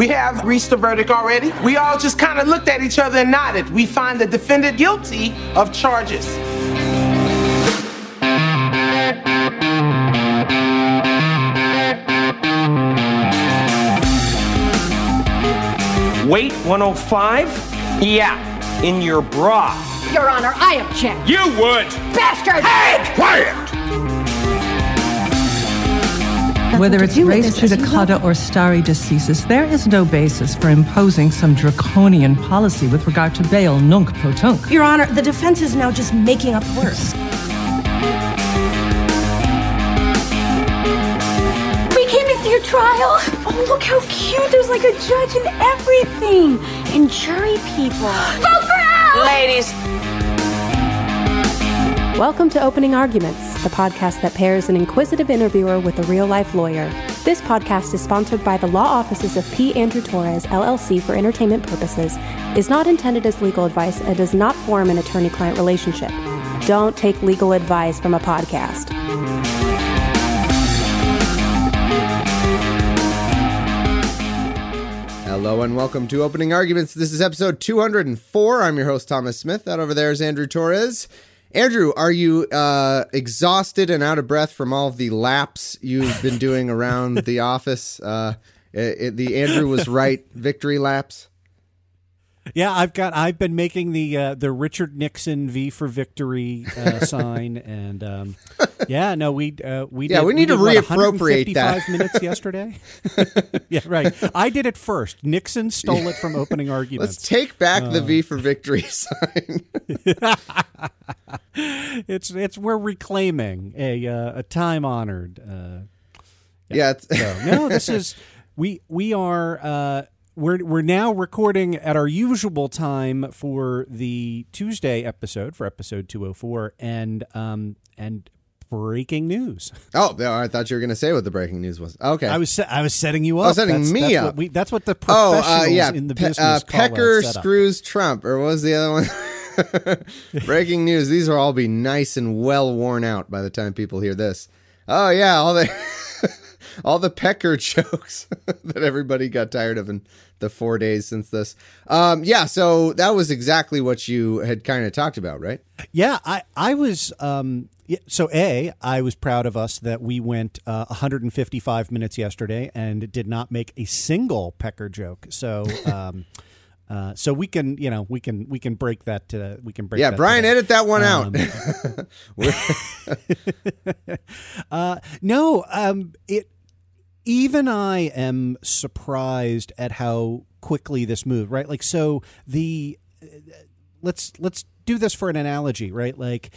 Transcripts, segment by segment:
We have reached a verdict already. We all just kind of looked at each other and nodded. We find the defendant guilty of charges. Weight 105? Yeah, in your bra. Your Honor, I object. You would! Bastard! Hey! Quiet! Whether it's res judicata or stare decisis, there is no basis for imposing some draconian policy with regard to bail nunc pro tunc. Your Honor, the defense is now just making up worse. We came to your trial. Oh, look how cute. There's like a judge and everything. And jury people. Vote for Al! Ladies. Welcome to Opening Arguments, the podcast that pairs an inquisitive interviewer with a real life lawyer. This podcast is sponsored by the law offices of P. Andrew Torres, LLC, for entertainment purposes, is not intended as legal advice, and does not form an attorney client relationship. Don't take legal advice from a podcast. Hello and welcome to Opening Arguments. This is episode 204. I'm your host, Thomas Smith. That over there is Andrew Torres. Andrew, are you uh, exhausted and out of breath from all the laps you've been doing around the office? Uh, it, it- the Andrew was right victory laps. Yeah, I've got. I've been making the uh, the Richard Nixon V for victory uh, sign, and um, yeah, no, we uh, we Yeah, did, we need to did, what, reappropriate that. minutes yesterday. yeah, right. I did it first. Nixon stole it from opening arguments. Let's take back the V for victory sign. it's it's we're reclaiming a uh, a time honored. Uh, yeah, it's, so, no, this is we we are uh, we're we're now recording at our usual time for the Tuesday episode for episode two hundred four, and um and breaking news. oh, I thought you were going to say what the breaking news was. Okay. I was I was setting you up. Oh, setting that's, me that's up. What we, that's what the oh, professionals uh, yeah. in the Pe- business uh, Pecker screws Trump, or what was the other one? Breaking news. These will all be nice and well worn out by the time people hear this. Oh yeah, all the all the Pecker jokes that everybody got tired of in the four days since this. Um, yeah, so that was exactly what you had kind of talked about, right? Yeah, I I was um so a I was proud of us that we went uh, 155 minutes yesterday and did not make a single pecker joke. So um uh so we can you know we can we can break that uh, we can break yeah, that Brian, today. edit that one Um, out. Uh, no, um, it. Even I am surprised at how quickly this moved. Right, like so the. uh, Let's let's do this for an analogy, right? Like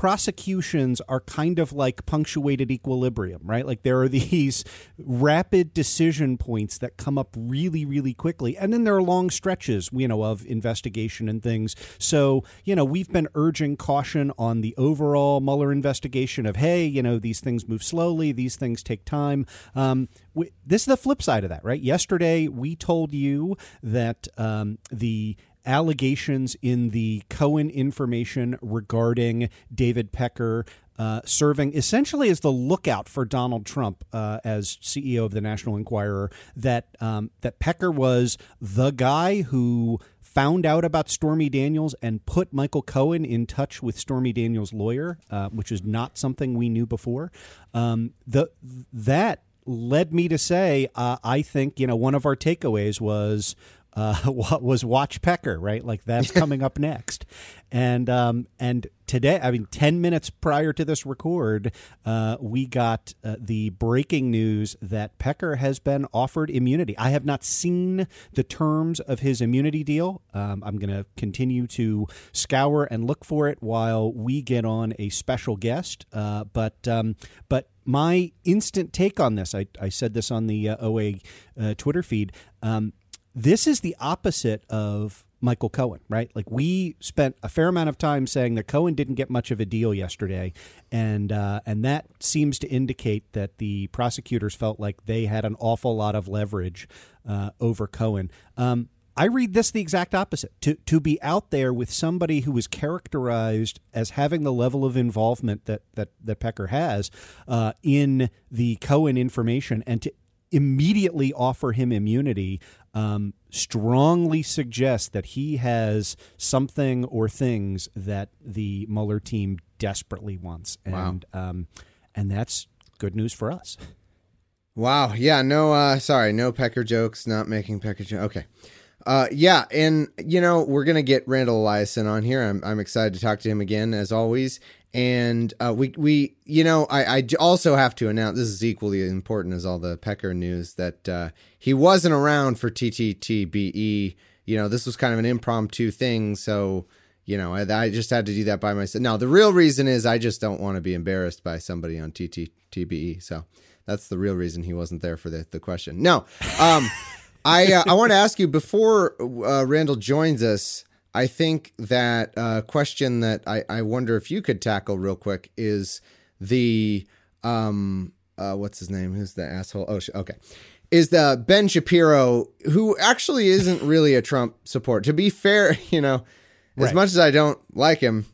prosecutions are kind of like punctuated equilibrium, right? Like there are these rapid decision points that come up really, really quickly. And then there are long stretches, you know, of investigation and things. So, you know, we've been urging caution on the overall Mueller investigation of, hey, you know, these things move slowly, these things take time. Um, we, this is the flip side of that, right? Yesterday, we told you that um, the allegations in the Cohen information regarding David Pecker uh, serving essentially as the lookout for Donald Trump uh, as CEO of the National Enquirer. That um, that Pecker was the guy who found out about Stormy Daniels and put Michael Cohen in touch with Stormy Daniels' lawyer, uh, which is not something we knew before. Um, the that led me to say uh, I think you know one of our takeaways was uh, what was Watch Pecker, right? Like that's coming up next, and um, and today, I mean, ten minutes prior to this record, uh, we got uh, the breaking news that Pecker has been offered immunity. I have not seen the terms of his immunity deal. Um, I'm going to continue to scour and look for it while we get on a special guest. Uh, but um, but my instant take on this, I, I said this on the uh, OA uh, Twitter feed. Um, this is the opposite of Michael Cohen, right? Like we spent a fair amount of time saying that Cohen didn't get much of a deal yesterday, and uh, and that seems to indicate that the prosecutors felt like they had an awful lot of leverage uh, over Cohen. Um, I read this the exact opposite. To to be out there with somebody who is characterized as having the level of involvement that that that Pecker has uh, in the Cohen information, and to immediately offer him immunity um, strongly suggests that he has something or things that the Mueller team desperately wants, and wow. um, and that's good news for us. Wow. Yeah. No. Uh, sorry. No pecker jokes. Not making pecker jokes. Okay. Uh, yeah, and you know we're gonna get Randall Eliason on here. I'm I'm excited to talk to him again as always. And uh, we we you know I I also have to announce this is equally important as all the Pecker news that uh, he wasn't around for TTTBE. You know this was kind of an impromptu thing, so you know I, I just had to do that by myself. Now the real reason is I just don't want to be embarrassed by somebody on TTTBE. So that's the real reason he wasn't there for the the question. No. Um, I uh, I want to ask you before uh, Randall joins us. I think that uh, question that I, I wonder if you could tackle real quick is the um uh, what's his name? Who's the asshole? Oh, okay, is the Ben Shapiro who actually isn't really a Trump support. To be fair, you know, as right. much as I don't like him,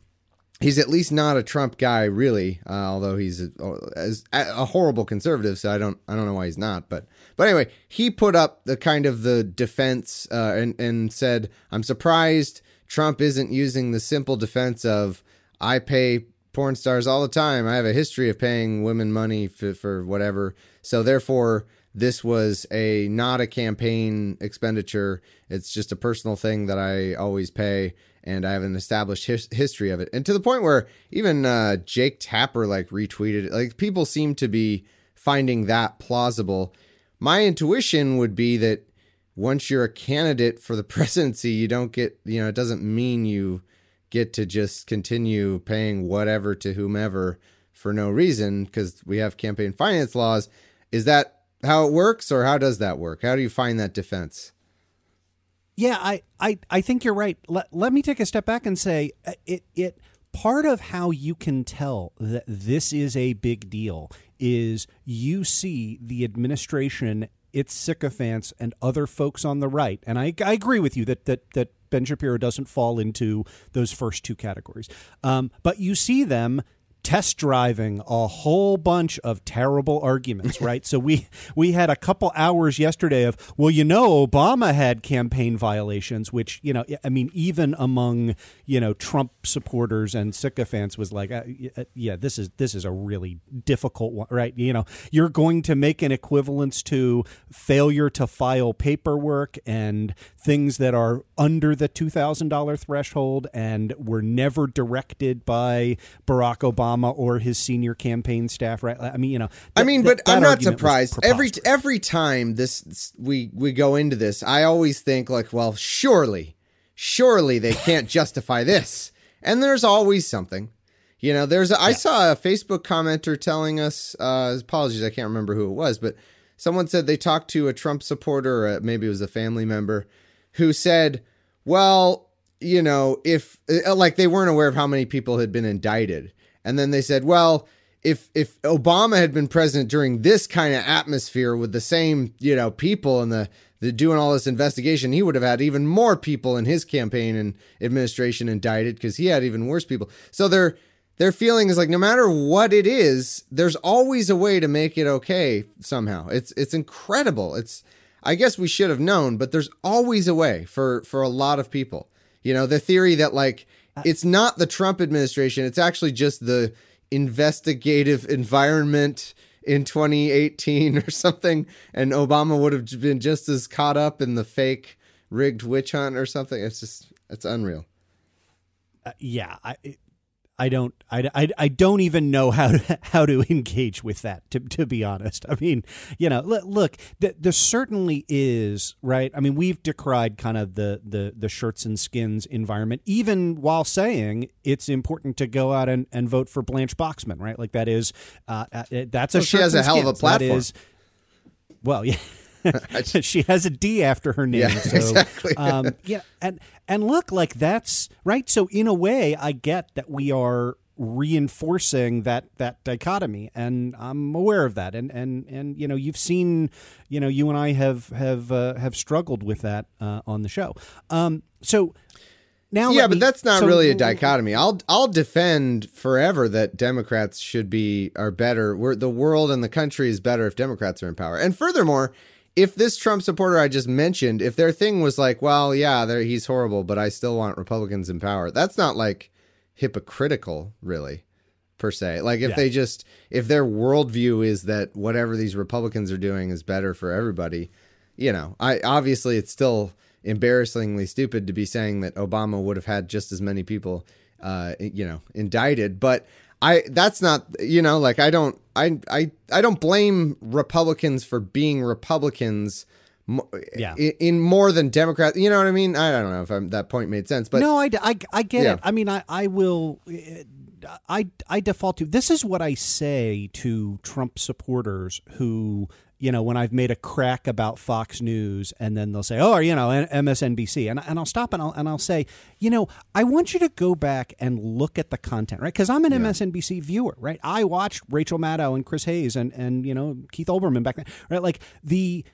he's at least not a Trump guy, really. Uh, although he's a, a, horrible conservative, so I don't I don't know why he's not. But but anyway, he put up the kind of the defense uh, and and said, "I'm surprised Trump isn't using the simple defense of I pay porn stars all the time. I have a history of paying women money for, for whatever. So therefore." This was a not a campaign expenditure. It's just a personal thing that I always pay and I have an established his- history of it. And to the point where even uh, Jake Tapper like retweeted. Like people seem to be finding that plausible. My intuition would be that once you're a candidate for the presidency, you don't get, you know, it doesn't mean you get to just continue paying whatever to whomever for no reason because we have campaign finance laws. Is that how it works or how does that work? How do you find that defense? Yeah, I, I, I think you're right. Let, let me take a step back and say uh, it, it part of how you can tell that this is a big deal is you see the administration, its sycophants, and other folks on the right. And I, I agree with you that, that, that Ben Shapiro doesn't fall into those first two categories. Um, but you see them test driving a whole bunch of terrible arguments, right? so we we had a couple hours yesterday of, well, you know, Obama had campaign violations, which you know, I mean, even among you know Trump supporters and sycophants was like, uh, uh, yeah, this is this is a really difficult one, right? You know, you're going to make an equivalence to failure to file paperwork and things that are under the two thousand dollar threshold and were never directed by Barack Obama Obama or his senior campaign staff, right? I mean, you know. Th- I mean, th- but I'm not surprised. Every every time this we we go into this, I always think like, well, surely, surely they can't justify this, and there's always something. You know, there's a, yeah. I saw a Facebook commenter telling us. Uh, apologies, I can't remember who it was, but someone said they talked to a Trump supporter, or maybe it was a family member, who said, "Well, you know, if uh, like they weren't aware of how many people had been indicted." And then they said, well, if if Obama had been president during this kind of atmosphere with the same, you know, people and the the doing all this investigation, he would have had even more people in his campaign and administration indicted because he had even worse people. So their their feeling is like no matter what it is, there's always a way to make it okay somehow. It's it's incredible. It's I guess we should have known, but there's always a way for for a lot of people. You know, the theory that like it's not the Trump administration. It's actually just the investigative environment in 2018 or something, and Obama would have been just as caught up in the fake rigged witch hunt or something. It's just it's unreal. Uh, yeah, I, I don't I, I, I don't even know how to how to engage with that to, to be honest. I mean, you know, look, look th- there certainly is, right? I mean, we've decried kind of the the the shirts and skins environment even while saying it's important to go out and, and vote for Blanche Boxman, right? Like that is uh, uh that's a well, she has a hell of a platform. Is, well, yeah. she has a D after her name. Yeah, so, exactly. um, yeah, and and look, like that's right. So in a way, I get that we are reinforcing that that dichotomy and I'm aware of that and and and you know you've seen you know you and I have have uh, have struggled with that uh, on the show um so now yeah, but me- that's not so- really a dichotomy. I'll I'll defend forever that Democrats should be are better. We're, the world and the country is better if Democrats are in power. And furthermore, if this Trump supporter I just mentioned, if their thing was like, well, yeah, he's horrible, but I still want Republicans in power. That's not like hypocritical, really, per se. Like if Yeah. they just if their worldview is that whatever these Republicans are doing is better for everybody, you know, I obviously it's still embarrassingly stupid to be saying that Obama would have had just as many people, uh, you know, indicted. But I that's not you know like I don't I I I don't blame Republicans for being Republicans. Yeah. In, in more than Democrats, you know what I mean. I don't know if I'm, that point made sense, but no, I, I, I get Yeah. it. I mean, I, I will. I, I default to this is what I say to Trump supporters who, you know, when I've made a crack about Fox News and then they'll say, oh, you know, MSNBC. And, and I'll stop and I'll, and I'll say, you know, I want you to go back and look at the content, right? Because I'm an MSNBC viewer, right? I watched Rachel Maddow and Chris Hayes and, and, you know, Keith Olbermann back then, right? Like the,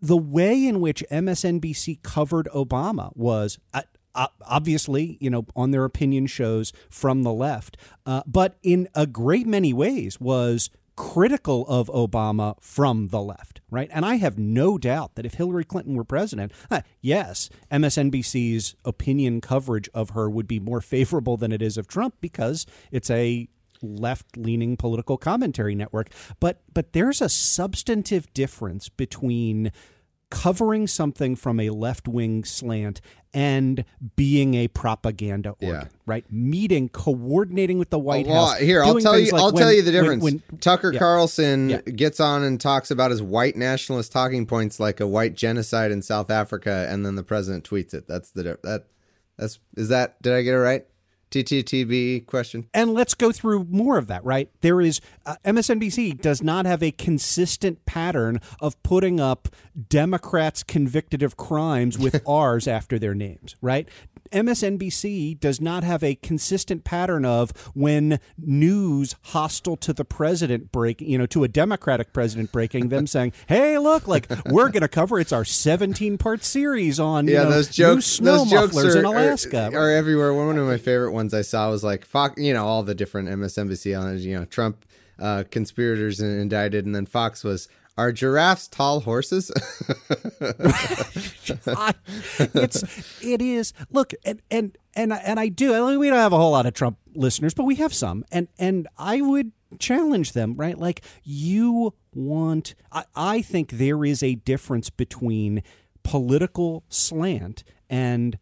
the way in which MSNBC covered Obama was uh, uh, obviously, you know, on their opinion shows from the left, uh, but in a great many ways was critical of Obama from the left, right? And I have no doubt that if Hillary Clinton were president, uh, yes, MSNBC's opinion coverage of her would be more favorable than it is of Trump because it's a left-leaning political commentary network but but there's a substantive difference between covering something from a left-wing slant and being a propaganda organ Yeah. right meeting coordinating with the white Well, house here I'll tell you. like I'll when- tell you the difference. when- Tucker Yeah. Carlson Yeah. gets on and talks about his white nationalist talking points, like a white genocide in South Africa, and then the president tweets it. That's the that. That's is that? Did I get it right? TTTB question. and let's go through more of that right there is uh, msnbc does not have a consistent pattern of putting up democrats convicted of crimes with r's after their names right msnbc does not have a consistent pattern of when news hostile to the president break you know to a democratic president breaking them saying hey look like we're going to cover it's our 17 part series on you Yeah, know, those new jokes. snow Those jokes mufflers are, in are- alaska Are, everywhere. One of my favorite ones I saw was like Fox. You know, all the different MSNBC on. You know, Trump uh, conspirators indicted, and then Fox was. Are giraffes tall horses? I, it's it is look and and and and I do I mean, we don't have a whole lot of Trump listeners but we have some and and I would challenge them right like you want I, I think there is a difference between political slant and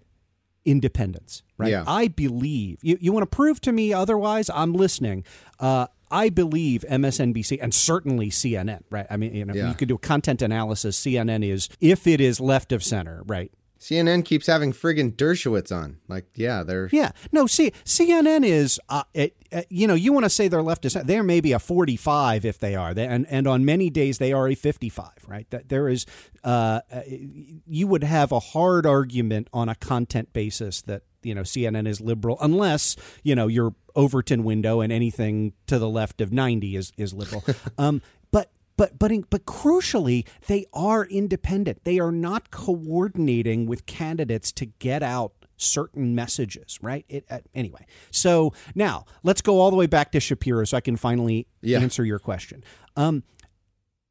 independence right Yeah. I believe you, you want to prove to me otherwise I'm listening uh I believe MSNBC and certainly CNN, right? I mean, you know, Yeah. you could do a content analysis. CNN is, if it is left of center, right? CNN keeps having friggin' Dershowitz on. Like, yeah, they're Yeah, no. See, CNN is, uh, it, uh, you know, you want to say they're left of center. They're maybe a forty-five if they are, they, and and on many days they are a fifty-five. Right? That there is, uh, uh, you would have a hard argument on a content basis that you know CNN is liberal, unless you know your Overton window and anything to the left of ninety is is liberal. um, but but but in, but crucially, they are independent. They are not coordinating with candidates to get out certain messages, right? It, uh, anyway, so now let's go all the way back to Shapiro, so I can finally Yeah. answer your question. Um,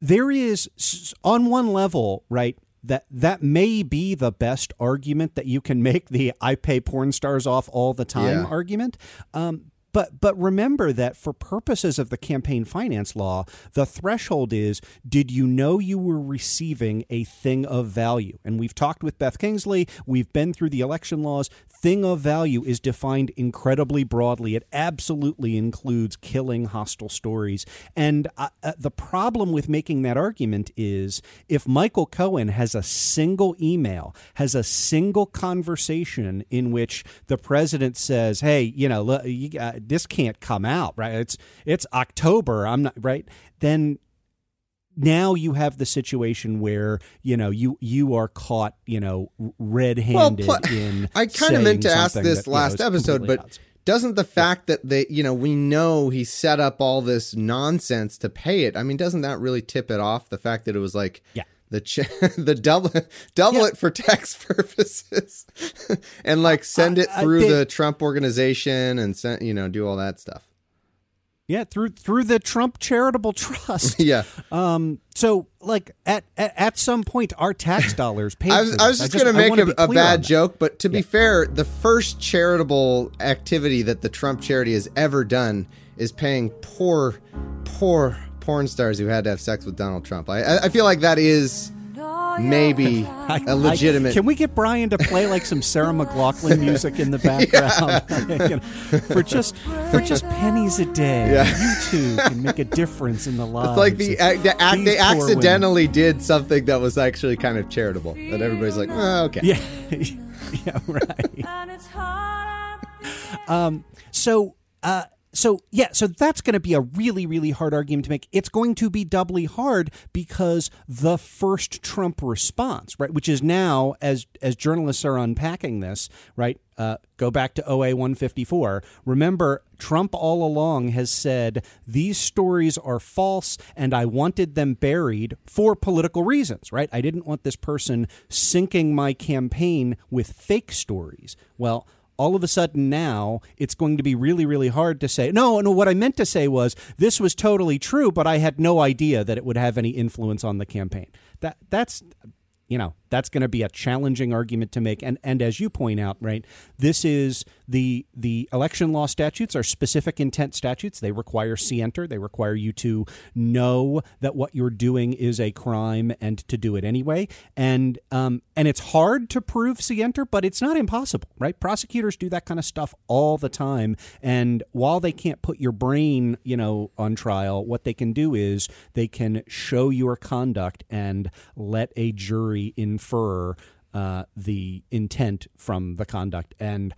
there is on one level, right? That that may be the best argument that you can make the I pay porn stars off all the time Yeah. argument. Um, but but remember that for purposes of the campaign finance law, the threshold is did you know you were receiving a thing of value? And we've talked with Beth Kingsley, we've been through the election laws. Thing of value is defined incredibly broadly. It absolutely includes killing hostile stories. And uh, uh, the problem with making that argument is if Michael Cohen has a single email, has a single conversation in which the president says, "Hey, you know, you, uh, this can't come out, right? It's it's October. I'm not right." Then now you have the situation where you know you you are caught you know red-handed pl- in I kind of meant to ask this that, you know, last episode, but odds. doesn't the fact that they, you know, we know he set up all this nonsense to pay it? I mean, doesn't that really tip it off? The fact that it was like Yeah. The ch- the double double it for tax purposes, and like send it I- I through the Trump organization and send you know do all that stuff. Yeah, through through the Trump Charitable Trust. Yeah. Um. So, like, at at, at some point, our tax dollars paid. I was, I was just, going to make a, a bad joke, but to be fair, the first charitable activity that the Trump charity has ever done is paying poor, poor porn stars who had to have sex with Donald Trump. I, I- feel like that is maybe a legitimate. I- can we get Brian to play like some Sarah McLachlan music in the background You know, for just for just pennies a day? Yeah. You too can make a difference in the lives. it's like the, the ac- they poor women. accidentally did something that was actually kind of charitable. That everybody's like, oh, okay. Yeah, yeah, right. Um, so, uh, so yeah, so that's going to be a really, really hard argument to make. It's going to be doubly hard because the first Trump response, right, which is now as as journalists are unpacking this, right, uh, go back to OA 154. Remember, Trump all along has said these stories are false and I wanted them buried for political reasons, right? I didn't want this person sinking my campaign with fake stories. Well, all of a sudden now it's going to be really really hard to say no no what i meant to say was this was totally true but i had no idea that it would have any influence on the campaign. That that's you know that's going to be a challenging argument to make. And and as you point out right this is the the election law statutes are specific intent statutes. They require scienter. they require you to know that what you're doing is a crime and to do it anyway. And um and it's hard to prove scienter but it's not impossible right? Prosecutors do that kind of stuff all the time. And while they can't put your brain you know on trial what they can do is they can show your conduct and let a jury infer uh, the intent from the conduct and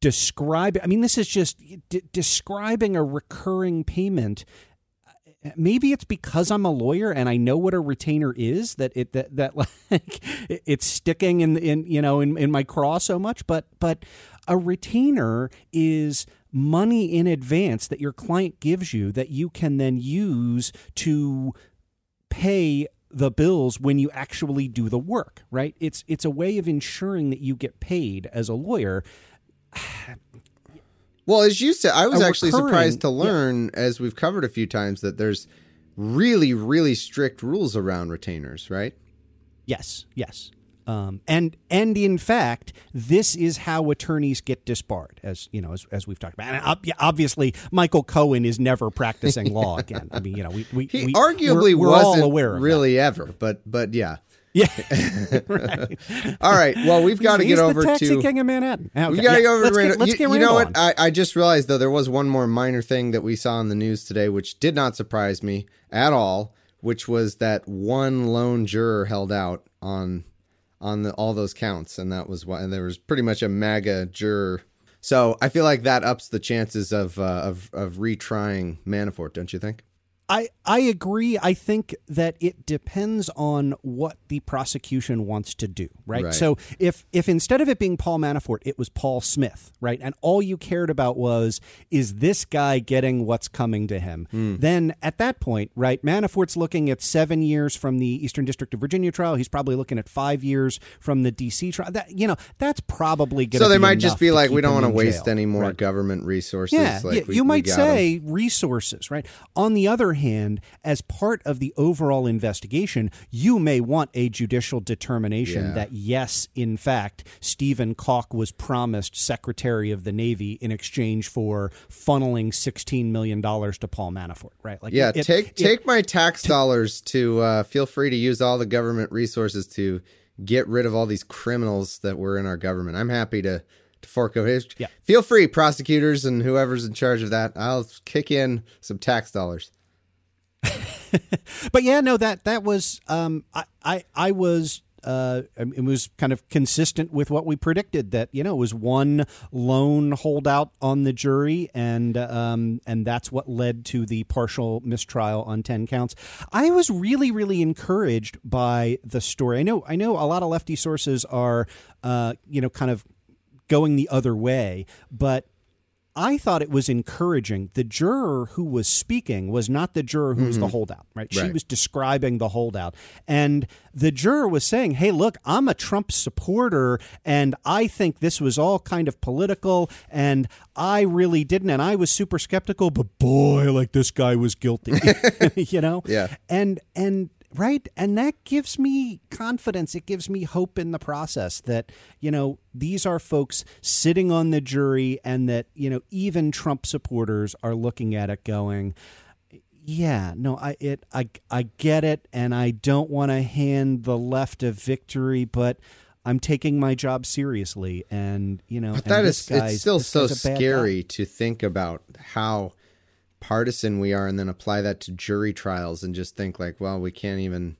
describe i mean this is just describing a recurring payment. Maybe it's because I'm a lawyer and I know what a retainer is that it that that like it's sticking in in you know in, in my craw so much but but a retainer is money in advance that your client gives you that you can then use to pay the bills when you actually do the work right it's it's a way of ensuring that you get paid as a lawyer Well, as you said, I was actually recurring- surprised to yeah. learn, as we've covered a few times, that there's really, really strict rules around retainers, right? Yes, yes. Um, and and in fact, this is how attorneys get disbarred, as you know, as, as we've talked about. And obviously, Michael Cohen is never practicing law again. I mean, you know, we we, He we arguably we're, we're wasn't all aware of really ever, but but yeah. Yeah, right. All right. Well, we've got to get the over taxi to king of Manhattan. Okay, We've got to yeah, go over let's to get, let's you, get you know what? I, I just realized though there was one more minor thing that we saw in the news today, which did not surprise me at all, which was that one lone juror held out on on the, all those counts, and that was why. And there was pretty much a MAGA juror. So I feel like that ups the chances of uh, of of retrying Manafort, don't you think? I, I agree. I think that it depends on what the prosecution wants to do, right? Right. So if if instead of it being Paul Manafort, it was Paul Smith, right, and all you cared about was is this guy getting what's coming to him, hmm. then at that point, right, Manafort's looking at seven years from the Eastern District of Virginia trial. He's probably looking at five years from the D.C. trial. That you know, that's probably going. So they might just be like, we don't want to waste jail. any more Right. government resources. Yeah, like, yeah, we- you might say resources, right? On the other hand, as part of the overall investigation, you may want a judicial determination Yeah. that yes, in fact, Stephen Calk was promised Secretary of the Navy in exchange for funneling sixteen million dollars to Paul Manafort, right? Like, Yeah, it- take it- take my tax dollars to uh, feel free to use all the government resources to get rid of all these criminals that were in our government. I'm happy to to fork over. Yeah. Feel free, prosecutors and whoever's in charge of that. I'll kick in some tax dollars. but yeah, no, that that was um, I I I was. Uh, it was kind of consistent with what we predicted that you know it was one lone holdout on the jury and um, and that's what led to the partial mistrial on 10 counts. I was really really encouraged by the story. I know I know a lot of lefty sources are uh, you know kind of going the other way, but I thought it was encouraging. The juror who was speaking was not the juror who was the Mhm. holdout, right? She Right. was describing the holdout. And the juror was saying, hey, look, I'm a Trump supporter, and I think this was all kind of political, and I really didn't. And I was super skeptical, but boy, like this guy was guilty, you know? Yeah. And, and, right? And that gives me confidence. It gives me hope in the process that you know these are folks sitting on the jury and that you know even trump supporters are looking at it going yeah no i it i i get it and i don't want to hand the left a victory but i'm taking my job seriously. And you know But that is it's still so bad guy. scary to think about how partisan we are and then apply that to jury trials and just think like, well, we can't even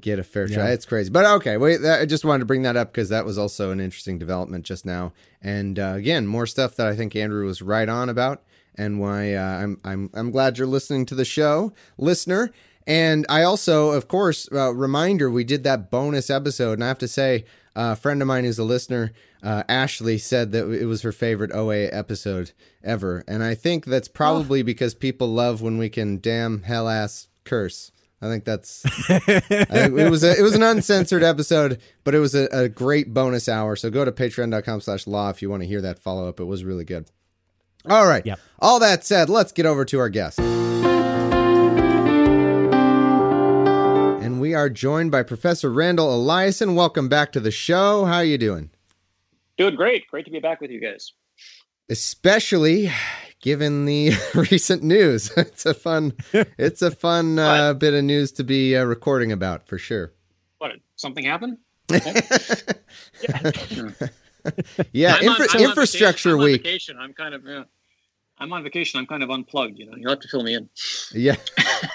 get a fair trial. Yeah. It's crazy. But okay, wait, that, I just wanted to bring that up because that was also an interesting development just now. And uh, again, more stuff that I think Andrew was right on about and why uh, I'm I'm I'm glad you're listening to the show, listener. And I also, of course, uh, reminder we did that bonus episode, and I have to say, uh, a friend of mine who's a listener, uh, Ashley, said that it was her favorite OA episode ever, and I think that's probably because people love when we can damn hell ass curse. I think that's I think it was a, it was an uncensored episode, but it was a, a great bonus hour. So go to patreon.com slash law if you want to hear that follow up. It was really good. All right. Yep. All that said, let's get over to our guest. We are joined by Professor Randall Eliason. Welcome back to the show. How are you doing? Doing great. Great to be back with you guys. Especially given the recent news. It's a fun it's a fun uh, bit of news to be uh, recording about for sure. What? Something happened? Yeah, I'm on- infra- I'm on infrastructure vacation. I'm week. I'm kind of yeah. I'm on vacation. I'm kind of unplugged. You know, you'll have to fill me in. Yeah.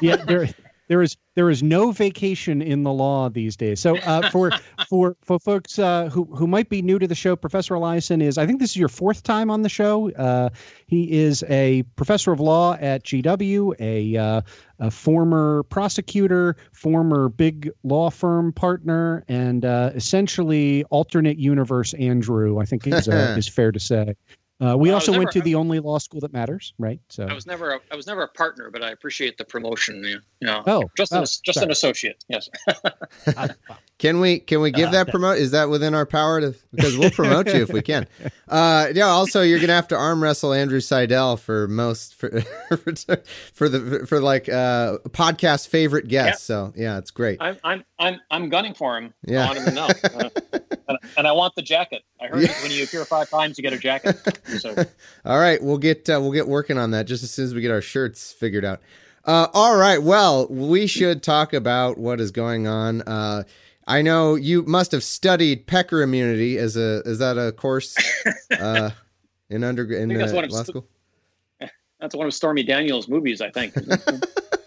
yeah, there there is there is no vacation in the law these days. So uh, for for for folks uh, who who might be new to the show, Professor Eliason is I think this is your fourth time on the show. Uh, he is a professor of law at GW, a uh, a former prosecutor, former big law firm partner, and uh, essentially alternate universe Andrew. I think is uh, is fair to say. Uh, we Well, I was also went never- to the only law school that matters, right? So I was never a, I was never a partner, but I appreciate the promotion. You know, Oh, just an, oh, just sorry. an associate. Yes. Can we can we give Uh, that promote? Is that within our power to? Because we'll promote you if we can. Uh, yeah. Also, you're gonna have to arm wrestle Andrew Seidel for most for for, for the for like uh podcast favorite guest. So yeah, it's great. I'm I'm I'm I'm gunning for him. Yeah. I want him to know, uh, and, and I want the jacket. I heard Yeah. when you appear five times, you get a jacket. So All right, we'll get uh, we'll get working on that just as soon as we get our shirts figured out. Uh, all right, well, we should talk about what is going on. Uh, I know you must have studied pecker immunity as a is that a course uh, in under in uh, law st- school? that's one of Stormy Daniels' movies, I think.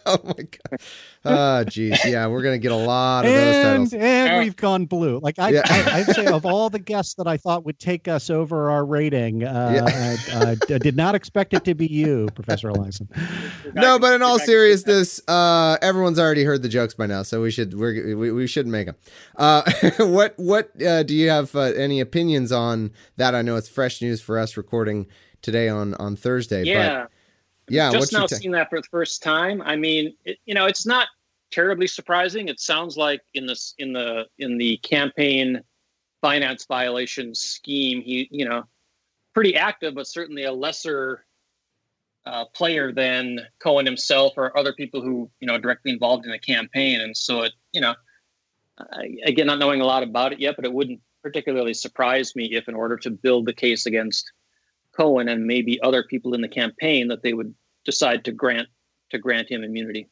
oh my god! Oh jeez, yeah, we're gonna get a lot of those and titles. and we've gone blue. Like I, Yeah. I, I'd say, of all the guests that I thought would take us over our rating, uh, Yeah. I, I did not expect it to be you, Professor Eliason. No, but in all seriousness, uh, everyone's already heard the jokes by now, so we should we're, we we should make them. Uh, what what uh, do you have uh, any opinions on that? I know it's fresh news for us recording today on on Thursday. yeah. but yeah. just now take? seeing that for the first time. I mean, it, you know, it's not terribly surprising. It sounds like in this in the in the campaign finance violation scheme, he you know, pretty active, but certainly a lesser uh, player than Cohen himself or other people who you know directly involved in the campaign. And so it you know, I, again, not knowing a lot about it yet, but it wouldn't particularly surprise me if, in order to build the case against Cohen and maybe other people in the campaign that they would decide to grant to grant him immunity.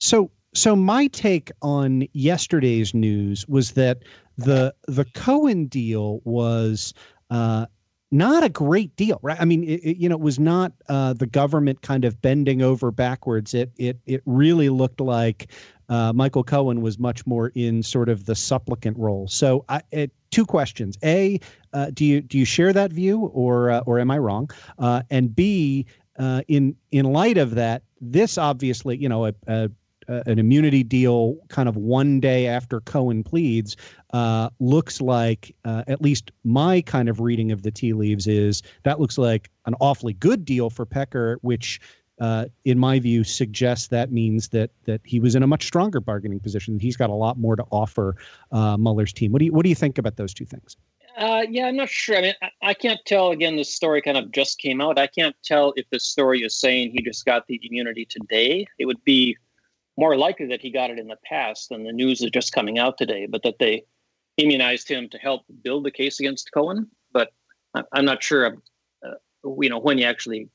So, so my take on yesterday's news was that the the Cohen deal was uh, not a great deal, right? I mean, it, it, you know, it was not uh, the government kind of bending over backwards. It it it really looked like uh, Michael Cohen was much more in sort of the supplicant role. So, I, it, two questions: A, uh, do you do you share that view, or uh, or am I wrong? Uh, and B, uh, in in light of that, this obviously, you know, a, a uh, an immunity deal kind of one day after Cohen pleads uh, looks like, uh, at least my kind of reading of the tea leaves is that looks like an awfully good deal for Pecker, which uh, in my view, suggests that means that that he was in a much stronger bargaining position. He's got a lot more to offer uh, Mueller's team. What do you what do you think about those two things? Uh, yeah, I'm not sure. I mean, I, I, can't tell. Again, this story kind of just came out. I can't tell if the story is saying he just got the immunity today. It would be more likely that he got it in the past, than the news is just coming out today. But that they immunized him to help build the case against Cohen. But I, am not sure. Uh, you know when he actually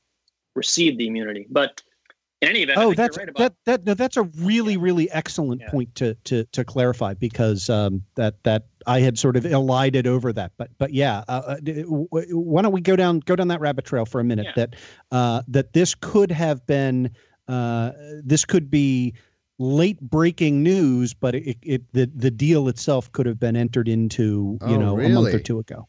received the immunity, but in any event, oh, that's right that that no, that's a really really excellent yeah. point to to to clarify because um, that that I had sort of elided over that, but but yeah, uh, uh why don't we go down go down that rabbit trail for a minute? Yeah. That uh, that this could have been uh, this could be late breaking news, but it, it the the deal itself could have been entered into you oh, know really? a month or two ago.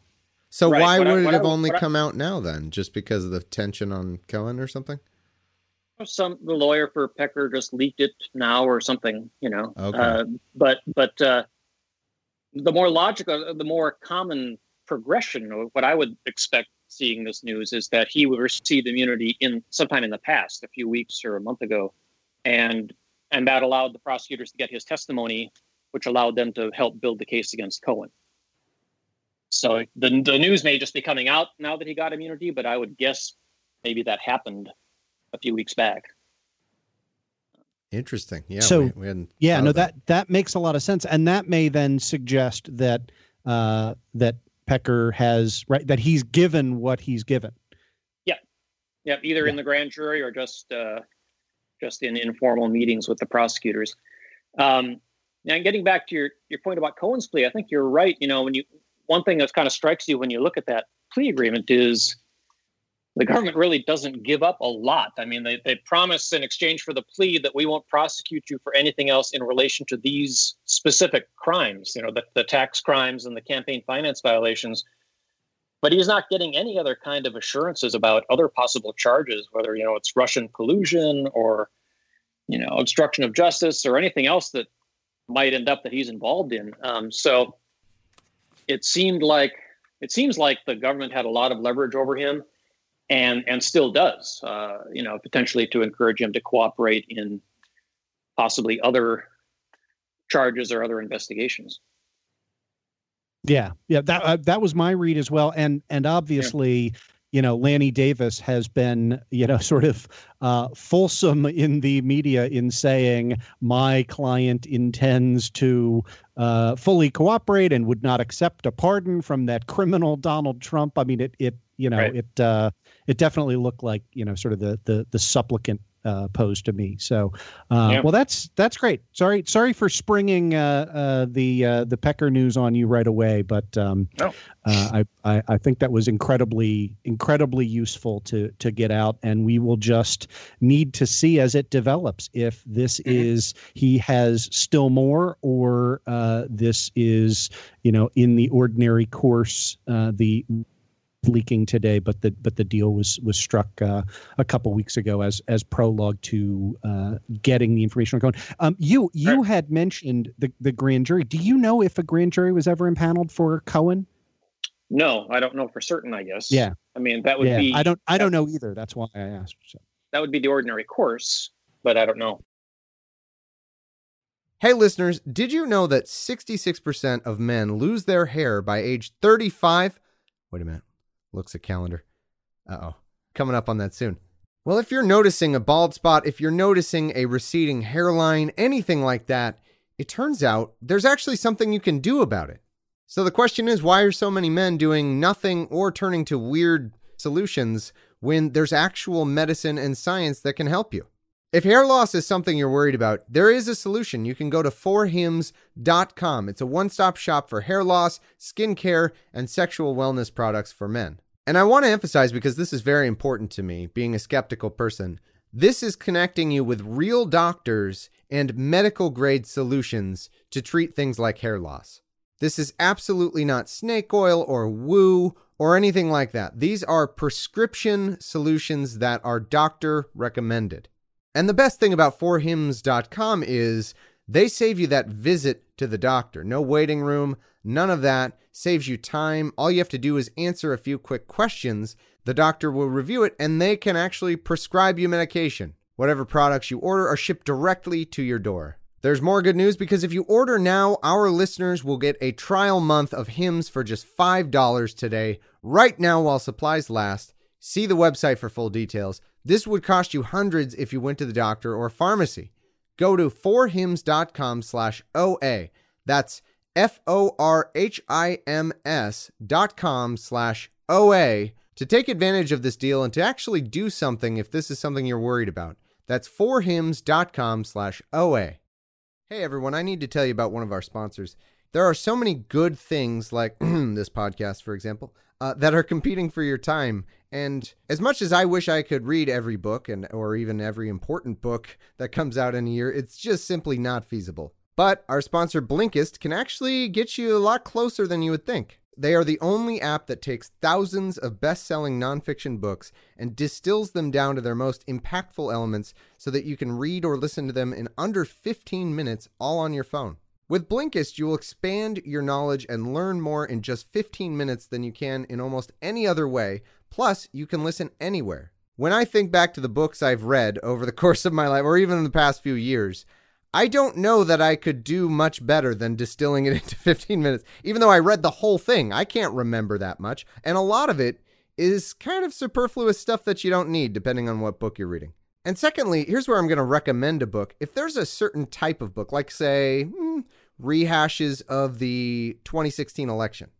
So right, why would I, it have I, only come out now then? Just because of the tension on Cohen or something? some the lawyer for Pecker just leaked it now or something, you know. Okay. Uh, but but uh, the more logical, the more common progression of what I would expect seeing this news is that he would receive immunity in sometime in the past, a few weeks or a month ago, and and that allowed the prosecutors to get his testimony, which allowed them to help build the case against Cohen. So the the news may just be coming out now that he got immunity, but I would guess maybe that happened a few weeks back. Interesting. Yeah. So we, yeah, no, that. that that makes a lot of sense, and that may then suggest that uh, that Pecker has right that he's given what he's given. Yeah. Yeah. Either yeah. in the grand jury or just uh, just in informal meetings with the prosecutors. Um, now, getting back to your your point about Cohen's plea, I think you're right. You know, when you one thing that kind of strikes you when you look at that plea agreement is the government really doesn't give up a lot. I mean, they, they promise in exchange for the plea that we won't prosecute you for anything else in relation to these specific crimes, you know, the, the tax crimes and the campaign finance violations. But he's not getting any other kind of assurances about other possible charges, whether, you know, it's Russian collusion or, you know, obstruction of justice or anything else that might end up that he's involved in. Um, so it seemed like it seems like the government had a lot of leverage over him and and still does, uh, you know, potentially to encourage him to cooperate in possibly other charges or other investigations. Yeah, yeah, that uh, that was my read as well, and and obviously. Yeah. You know, Lanny Davis has been, you know, sort of uh, fulsome in the media in saying my client intends to uh, fully cooperate and would not accept a pardon from that criminal Donald Trump. I mean, it it you know right. it uh, it definitely looked like you know sort of the the the supplicant uh, posed to me. So, uh, yeah. well, that's that's great. Sorry, sorry for springing uh, uh, the uh, the Pecker news on you right away, but um, oh. uh, I, I, I think that was incredibly incredibly useful to to get out, and we will just need to see as it develops if this mm-hmm. is he has still more or uh, this is you know in the ordinary course uh, the leaking today, but the but the deal was was struck uh, a couple weeks ago as as prologue to uh, getting the information going. Um, you you right. had mentioned the the grand jury. Do you know if a grand jury was ever impaneled for Cohen? No, I don't know for certain. I guess. Yeah. I mean, that would yeah, be. I don't. I don't know either. That's why I asked. So. That would be the ordinary course, but I don't know. Hey, listeners, did you know that 66% of men lose their hair by age 35? Wait a minute. Looks at calendar. Uh oh. Coming up on that soon. Well, if you're noticing a bald spot, if you're noticing a receding hairline, anything like that, it turns out there's actually something you can do about it. So the question is why are so many men doing nothing or turning to weird solutions when there's actual medicine and science that can help you? If hair loss is something you're worried about, there is a solution. You can go to forhims.com. It's a one stop shop for hair loss, skincare, and sexual wellness products for men. And I want to emphasize because this is very important to me, being a skeptical person. This is connecting you with real doctors and medical grade solutions to treat things like hair loss. This is absolutely not snake oil or woo or anything like that. These are prescription solutions that are doctor recommended. And the best thing about forhims.com is they save you that visit to the doctor. No waiting room, none of that. Saves you time. All you have to do is answer a few quick questions. The doctor will review it and they can actually prescribe you medication. Whatever products you order are shipped directly to your door. There's more good news because if you order now, our listeners will get a trial month of Hims for just $5 today, right now while supplies last. See the website for full details. This would cost you hundreds if you went to the doctor or pharmacy. Go to forhims.com slash OA. That's F-O-R-H-I-M-S dot com slash OA to take advantage of this deal and to actually do something if this is something you're worried about. That's forhims.com slash OA. Hey everyone, I need to tell you about one of our sponsors. There are so many good things, like this podcast, for example, uh, that are competing for your time. And as much as I wish I could read every book and or even every important book that comes out in a year, it's just simply not feasible. But our sponsor Blinkist can actually get you a lot closer than you would think. They are the only app that takes thousands of best selling nonfiction books and distills them down to their most impactful elements so that you can read or listen to them in under 15 minutes all on your phone. With Blinkist, you will expand your knowledge and learn more in just 15 minutes than you can in almost any other way. Plus, you can listen anywhere. When I think back to the books I've read over the course of my life, or even in the past few years, I don't know that I could do much better than distilling it into 15 minutes. Even though I read the whole thing, I can't remember that much. And a lot of it is kind of superfluous stuff that you don't need, depending on what book you're reading. And secondly, here's where I'm going to recommend a book. If there's a certain type of book, like, say, hmm, rehashes of the 2016 election,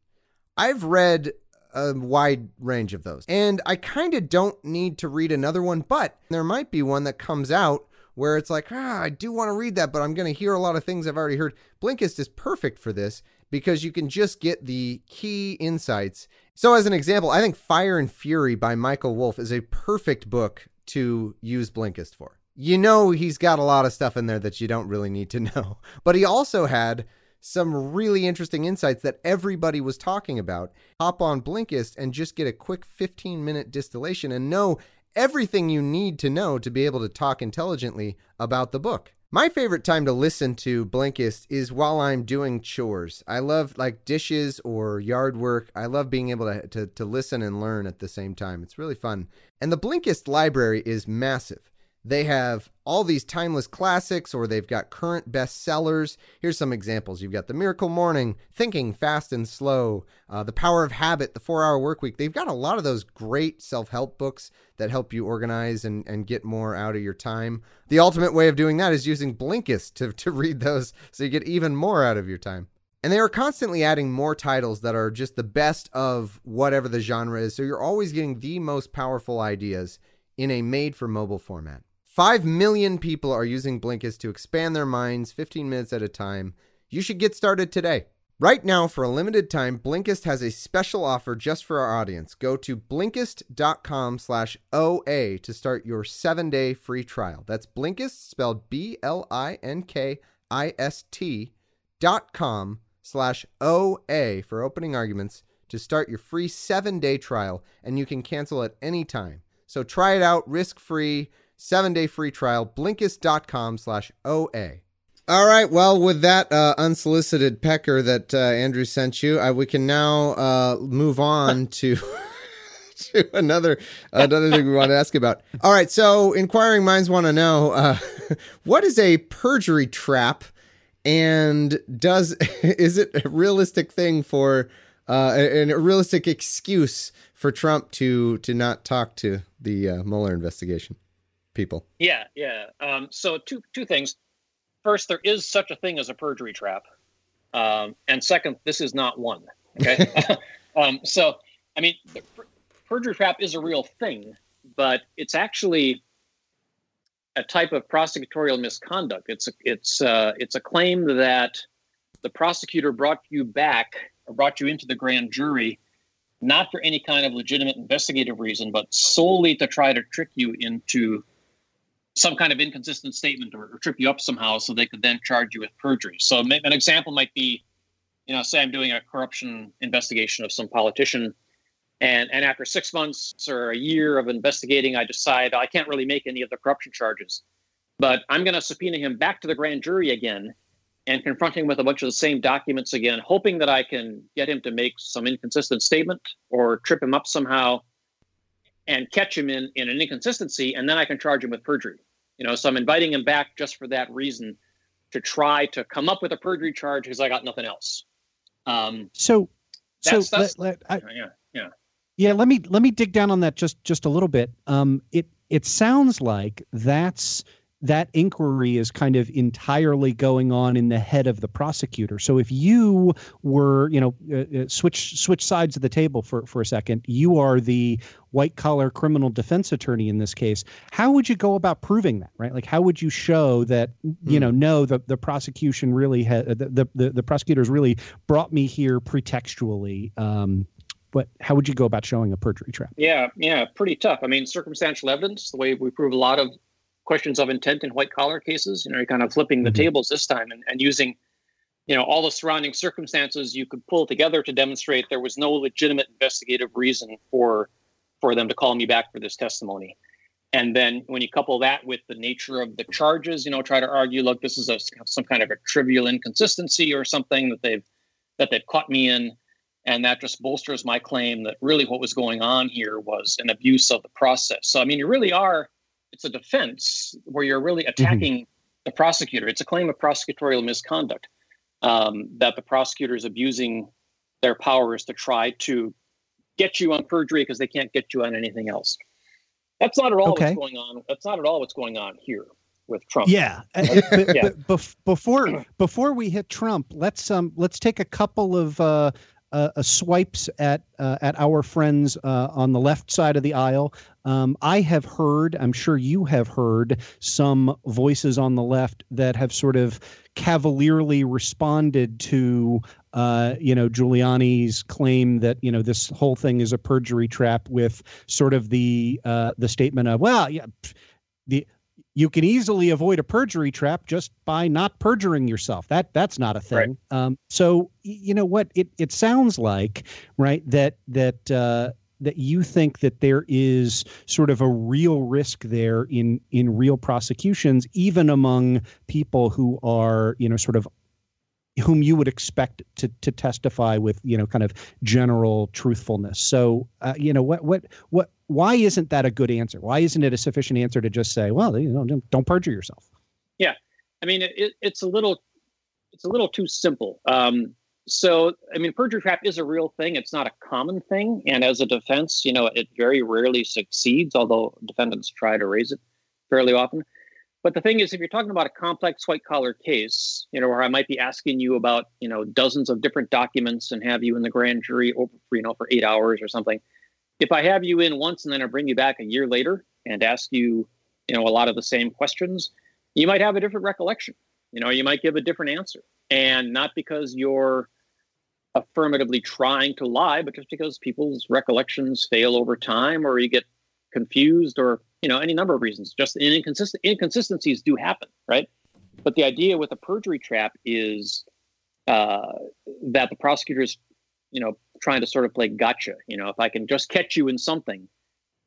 I've read a wide range of those. And I kind of don't need to read another one, but there might be one that comes out where it's like, ah, I do want to read that, but I'm going to hear a lot of things I've already heard. Blinkist is perfect for this because you can just get the key insights. So, as an example, I think Fire and Fury by Michael Wolff is a perfect book to use Blinkist for. You know, he's got a lot of stuff in there that you don't really need to know, but he also had some really interesting insights that everybody was talking about. Hop on Blinkist and just get a quick 15 minute distillation and know everything you need to know to be able to talk intelligently about the book. My favorite time to listen to Blinkist is while I'm doing chores. I love like dishes or yard work. I love being able to, to, to listen and learn at the same time. It's really fun. And the Blinkist library is massive. They have all these timeless classics or they've got current bestsellers. Here's some examples. You've got The Miracle Morning, Thinking Fast and Slow, uh, The Power of Habit, The Four Hour Work Week. They've got a lot of those great self help books that help you organize and, and get more out of your time. The ultimate way of doing that is using Blinkist to, to read those so you get even more out of your time. And they are constantly adding more titles that are just the best of whatever the genre is. So you're always getting the most powerful ideas in a made for mobile format. 5 million people are using Blinkist to expand their minds 15 minutes at a time. You should get started today. Right now, for a limited time, Blinkist has a special offer just for our audience. Go to Blinkist.com slash OA to start your seven-day free trial. That's Blinkist, spelled B-L-I-N-K-I-S-T dot com slash OA for opening arguments to start your free seven-day trial, and you can cancel at any time. So try it out risk-free seven day free trial, blinkist.com slash OA. All right. Well, with that uh, unsolicited pecker that uh, Andrew sent you, uh, we can now uh, move on to. to another another thing we want to ask about. All right, so inquiring minds want to know uh, what is a perjury trap, and does is it a realistic thing for uh, a, a realistic excuse for Trump to to not talk to the uh, Mueller investigation? People. Yeah, yeah. Um, so two two things. First, there is such a thing as a perjury trap, um, and second, this is not one. Okay. um, so, I mean, per- perjury trap is a real thing, but it's actually a type of prosecutorial misconduct. It's a, it's uh, it's a claim that the prosecutor brought you back or brought you into the grand jury not for any kind of legitimate investigative reason, but solely to try to trick you into some kind of inconsistent statement or, or, trip you up somehow so they could then charge you with perjury. So an example might be, you know, say I'm doing a corruption investigation of some politician and, and after six months or a year of investigating, I decide I can't really make any of the corruption charges. But I'm going to subpoena him back to the grand jury again and confront him with a bunch of the same documents again, hoping that I can get him to make some inconsistent statement or trip him up somehow and catch him in, in an inconsistency, and then I can charge him with perjury. You know, so I'm inviting him back just for that reason to try to come up with a perjury charge because I got nothing else. Um, so, that's, so that's, let, let, I, yeah, yeah, yeah. Let me let me dig down on that just just a little bit. Um, it it sounds like that's that inquiry is kind of entirely going on in the head of the prosecutor. So if you were, you know, uh, uh, switch switch sides of the table for for a second, you are the white collar criminal defense attorney in this case. How would you go about proving that, right? Like, how would you show that, you know, no, the the prosecution really had the the the prosecutors really brought me here pretextually. Um, but how would you go about showing a perjury trap? Yeah, yeah, pretty tough. I mean, circumstantial evidence, the way we prove a lot of questions of intent in white collar cases. You know, you're kind of flipping the mm-hmm. tables this time and, and using, you know, all the surrounding circumstances you could pull together to demonstrate there was no legitimate investigative reason for for them to call me back for this testimony. And then when you couple that with the nature of the charges, you know, try to argue, look, this is a, some kind of a trivial inconsistency or something that they've that they've caught me in, and that just bolsters my claim that really what was going on here was an abuse of the process. So I mean, you really are it's a defense where you're really mm-hmm. attacking mm-hmm. the prosecutor. It's a claim of prosecutorial misconduct um, that the prosecutor is abusing their powers to try to get you on perjury because they can't get you on anything else. That's not at all okay. what's going on. That's not at all what's going on here with Trump. Yeah. but, yeah. Before before we hit Trump, let's um let's take a couple of uh, uh, uh, swipes at uh, at our friends uh, on the left side of the aisle. Um, I have heard, I'm sure you have heard, some voices on the left that have sort of cavalierly responded to, uh, you know, Giuliani's claim that you know this whole thing is a perjury trap with sort of the uh, the statement of, well, yeah, the you can easily avoid a perjury trap just by not perjuring yourself. That that's not a thing. Right. Um, so you know what it it sounds like, right? That that uh, that you think that there is sort of a real risk there in in real prosecutions, even among people who are you know sort of whom you would expect to to testify with you know kind of general truthfulness. So uh, you know what what what why isn't that a good answer? Why isn't it a sufficient answer to just say, well, you know, don't perjure yourself? Yeah, I mean, it, it's a little, it's a little too simple. Um, so, I mean, perjury trap is a real thing. It's not a common thing, and as a defense, you know, it very rarely succeeds. Although defendants try to raise it fairly often. But the thing is, if you're talking about a complex white collar case, you know, where I might be asking you about, you know, dozens of different documents and have you in the grand jury over, you know, for eight hours or something, if I have you in once and then I bring you back a year later and ask you, you know, a lot of the same questions, you might have a different recollection. You know, you might give a different answer. And not because you're affirmatively trying to lie, but just because people's recollections fail over time or you get confused or, you know, any number of reasons. Just inconsistent inconsistencies do happen, right? But the idea with a perjury trap is uh, that the prosecutors, you know, trying to sort of play gotcha. You know, if I can just catch you in something,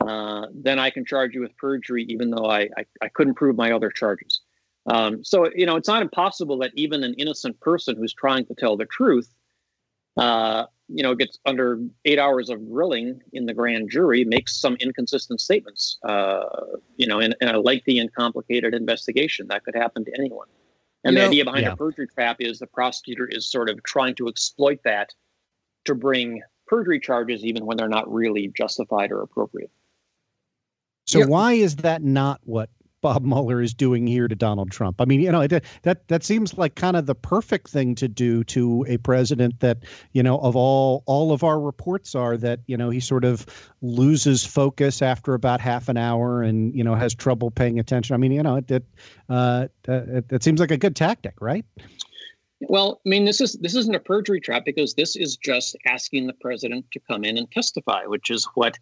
uh, then I can charge you with perjury, even though I, I, I couldn't prove my other charges. Um, so, you know, it's not impossible that even an innocent person who's trying to tell the truth, uh, you know, gets under eight hours of grilling in the grand jury, makes some inconsistent statements, uh, you know, in, in, a lengthy and complicated investigation. That could happen to anyone. And you the know, idea behind yeah. a perjury trap is the prosecutor is sort of trying to exploit that to bring perjury charges even when they're not really justified or appropriate. So yep. why is that not what Bob Mueller is doing here to Donald Trump? I mean, you know, it, that that seems like kind of the perfect thing to do to a president that, you know, of all all of our reports are that, you know, he sort of loses focus after about half an hour and, you know, has trouble paying attention. I mean, you know, it it, uh, it, it seems like a good tactic, right? Well, I mean, this is this isn't a perjury trap because this is just asking the president to come in and testify, which is what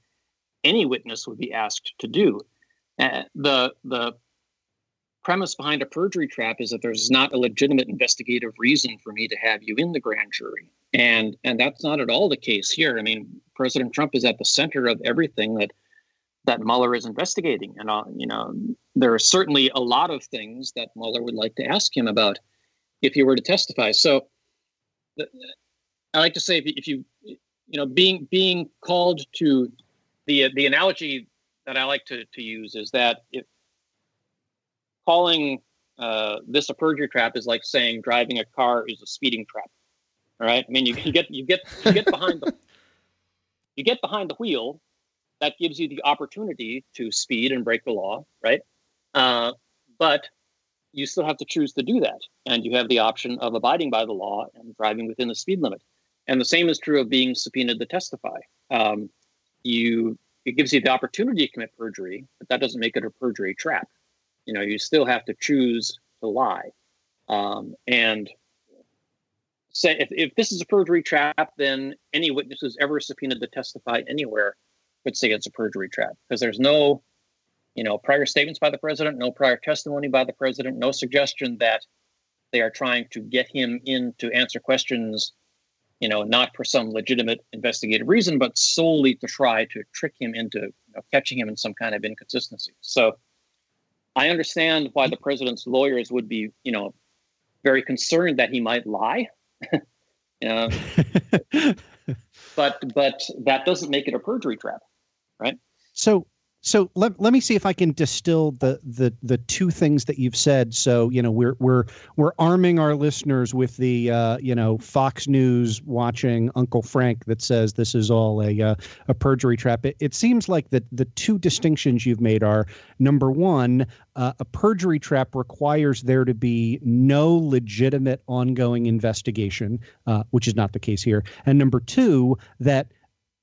any witness would be asked to do. Uh, the the premise behind a perjury trap is that there's not a legitimate investigative reason for me to have you in the grand jury, and and that's not at all the case here. I mean, President Trump is at the center of everything that that Mueller is investigating. And, uh, you know, there are certainly a lot of things that Mueller would like to ask him about if he were to testify. So the, I like to say if you, if you, you know, being being called to the the analogy that I like to, to use is that if calling uh, this a perjury trap is like saying driving a car is a speeding trap. All right. I mean, you, you get you get you get behind the you get behind the wheel. That gives you the opportunity to speed and break the law, right? Uh, but you still have to choose to do that, and you have the option of abiding by the law and driving within the speed limit. And the same is true of being subpoenaed to testify. Um, you it gives you the opportunity to commit perjury, but that doesn't make it a perjury trap. You know, you still have to choose to lie. Um, and say if, if this is a perjury trap, then any witness who's ever subpoenaed to testify anywhere could say it's a perjury trap because there's no, you know, prior statements by the president, no prior testimony by the president, no suggestion that they are trying to get him in to answer questions you know, not for some legitimate investigative reason, but solely to try to trick him into you know, catching him in some kind of inconsistency. So I understand why the president's lawyers would be, you know, very concerned that he might lie. you know, but but that doesn't make it a perjury trap, right? So so let, let me see if I can distill the, the the two things that you've said. So you know we're we're we're arming our listeners with the uh, you know Fox News watching Uncle Frank that says this is all a uh, a perjury trap. It, it seems like the the two distinctions you've made are number one, uh, a perjury trap requires there to be no legitimate ongoing investigation, uh, which is not the case here, and number two that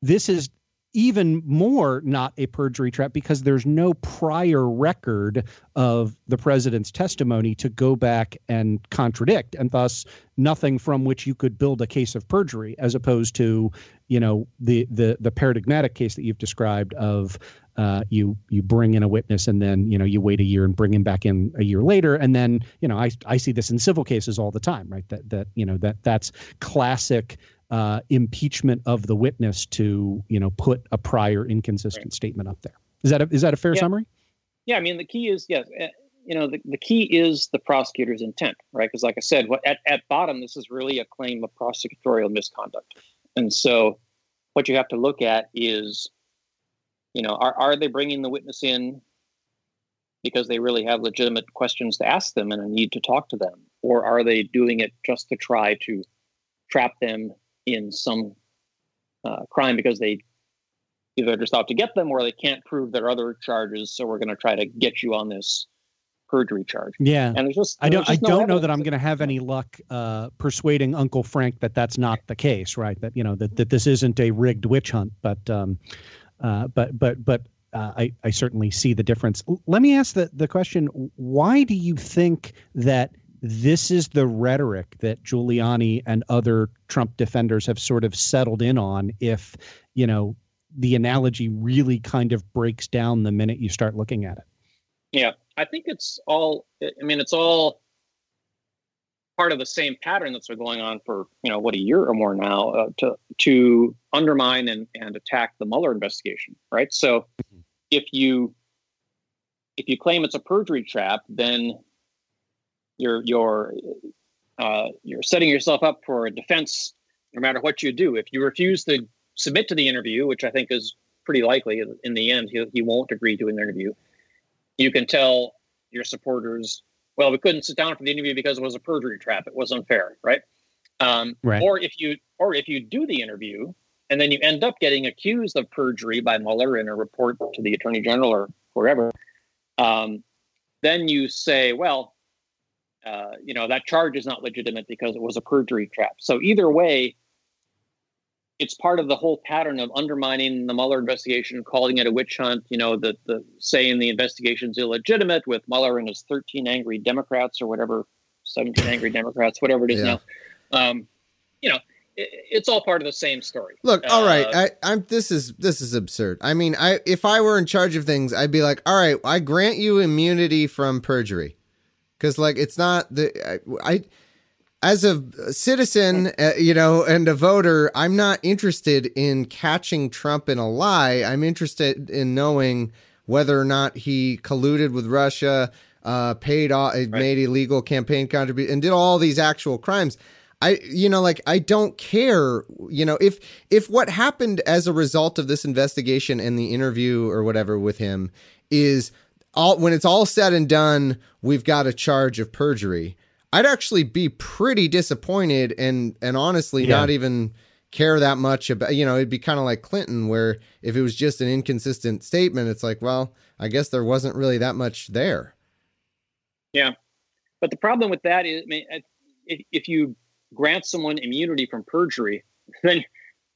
this is even more not a perjury trap because there's no prior record of the president's testimony to go back and contradict and thus nothing from which you could build a case of perjury as opposed to you know the the the paradigmatic case that you've described of uh, you you bring in a witness and then you know you wait a year and bring him back in a year later. And then you know I I see this in civil cases all the time right? That that you know that that's classic uh, impeachment of the witness to you know put a prior inconsistent right. statement up there. Is that a, is that a fair yeah. summary? Yeah, I mean the key is yes, eh, you know the, the key is the prosecutor's intent, right? Because like I said, what at, at bottom this is really a claim of prosecutorial misconduct, and so what you have to look at is, you know, are are they bringing the witness in because they really have legitimate questions to ask them and a need to talk to them, or are they doing it just to try to trap them in some uh, crime because they either just out to get them or they can't prove their other charges. So we're going to try to get you on this perjury charge. Yeah, and there's just I don't I no don't know that I'm going to have any luck uh, persuading Uncle Frank that that's not the case, right? That you know that, that this isn't a rigged witch hunt, but um, uh, but but but. Uh, I, I certainly see the difference. Let me ask the, the question why do you think that this is the rhetoric that Giuliani and other Trump defenders have sort of settled in on if, you know, the analogy really kind of breaks down the minute you start looking at it. Yeah, I think it's all I mean it's all part of the same pattern that's been going on for, you know, what a year or more now uh, to to undermine and and attack the Mueller investigation, right? So mm-hmm. if you if you claim it's a perjury trap, then you're you're uh, you're setting yourself up for a defense no matter what you do. If you refuse to submit to the interview, which I think is pretty likely in the end, he, he won't agree to an interview. You can tell your supporters, well, we couldn't sit down for the interview because it was a perjury trap. It was unfair, right? Um, right. Or if you or if you do the interview and then you end up getting accused of perjury by Mueller in a report to the Attorney General or wherever, um, then you say, well, uh, you know that charge is not legitimate because it was a perjury trap. So either way, it's part of the whole pattern of undermining the Mueller investigation, calling it a witch hunt. You know, the the saying the investigation's illegitimate with Mueller and his 13 angry Democrats or whatever, 17 angry Democrats, whatever it is yeah. now. Um, you know, it's all part of the same story. Look, all uh, right, I, I'm. This is this is absurd. I mean, I if I were in charge of things, I'd be like, all right, I grant you immunity from perjury because like it's not the I, I as a citizen, uh, you know, and a voter, I'm not interested in catching Trump in a lie. I'm interested in knowing whether or not he colluded with Russia, uh, paid off, right. made illegal campaign contributions, and did all these actual crimes. I, you know, like I don't care, you know, if if what happened as a result of this investigation and the interview or whatever with him is all when it's all said and done, we've got a charge of perjury. I'd actually be pretty disappointed and and honestly yeah. not even care that much about you know it'd be kind of like Clinton where if it was just an inconsistent statement it's like well I guess there wasn't really that much there. Yeah, but the problem with that is I mean, if, if you grant someone immunity from perjury, then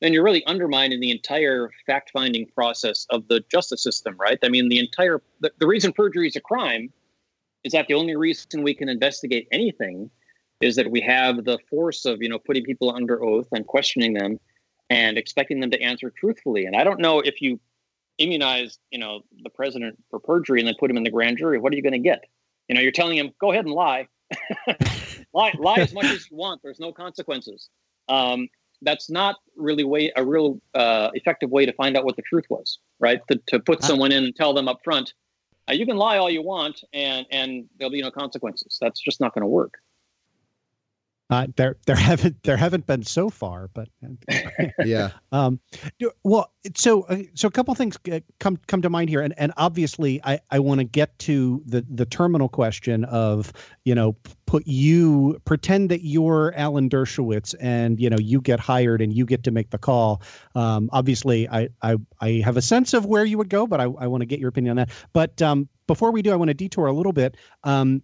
then you're really undermining the entire fact finding process of the justice system, right? I mean, the entire the, the reason perjury is a crime is that the only reason we can investigate anything is that we have the force of you know putting people under oath and questioning them and expecting them to answer truthfully. And I don't know if you immunize you know the president for perjury and then put him in the grand jury, what are you going to get? You know, you're telling him go ahead and lie, lie, lie as much as you want. There's no consequences. Um, that's not really way a real uh, effective way to find out what the truth was, right? To, to put someone in and tell them up front, uh, you can lie all you want, and and there'll be no consequences. That's just not going to work. Uh, there, there haven't there haven't been so far, but yeah. Um, well, so uh, so a couple things uh, come come to mind here, and and obviously I I want to get to the the terminal question of you know put you pretend that you're Alan Dershowitz and you know you get hired and you get to make the call. Um, obviously I I I have a sense of where you would go, but I I want to get your opinion on that. But um, before we do, I want to detour a little bit. Um,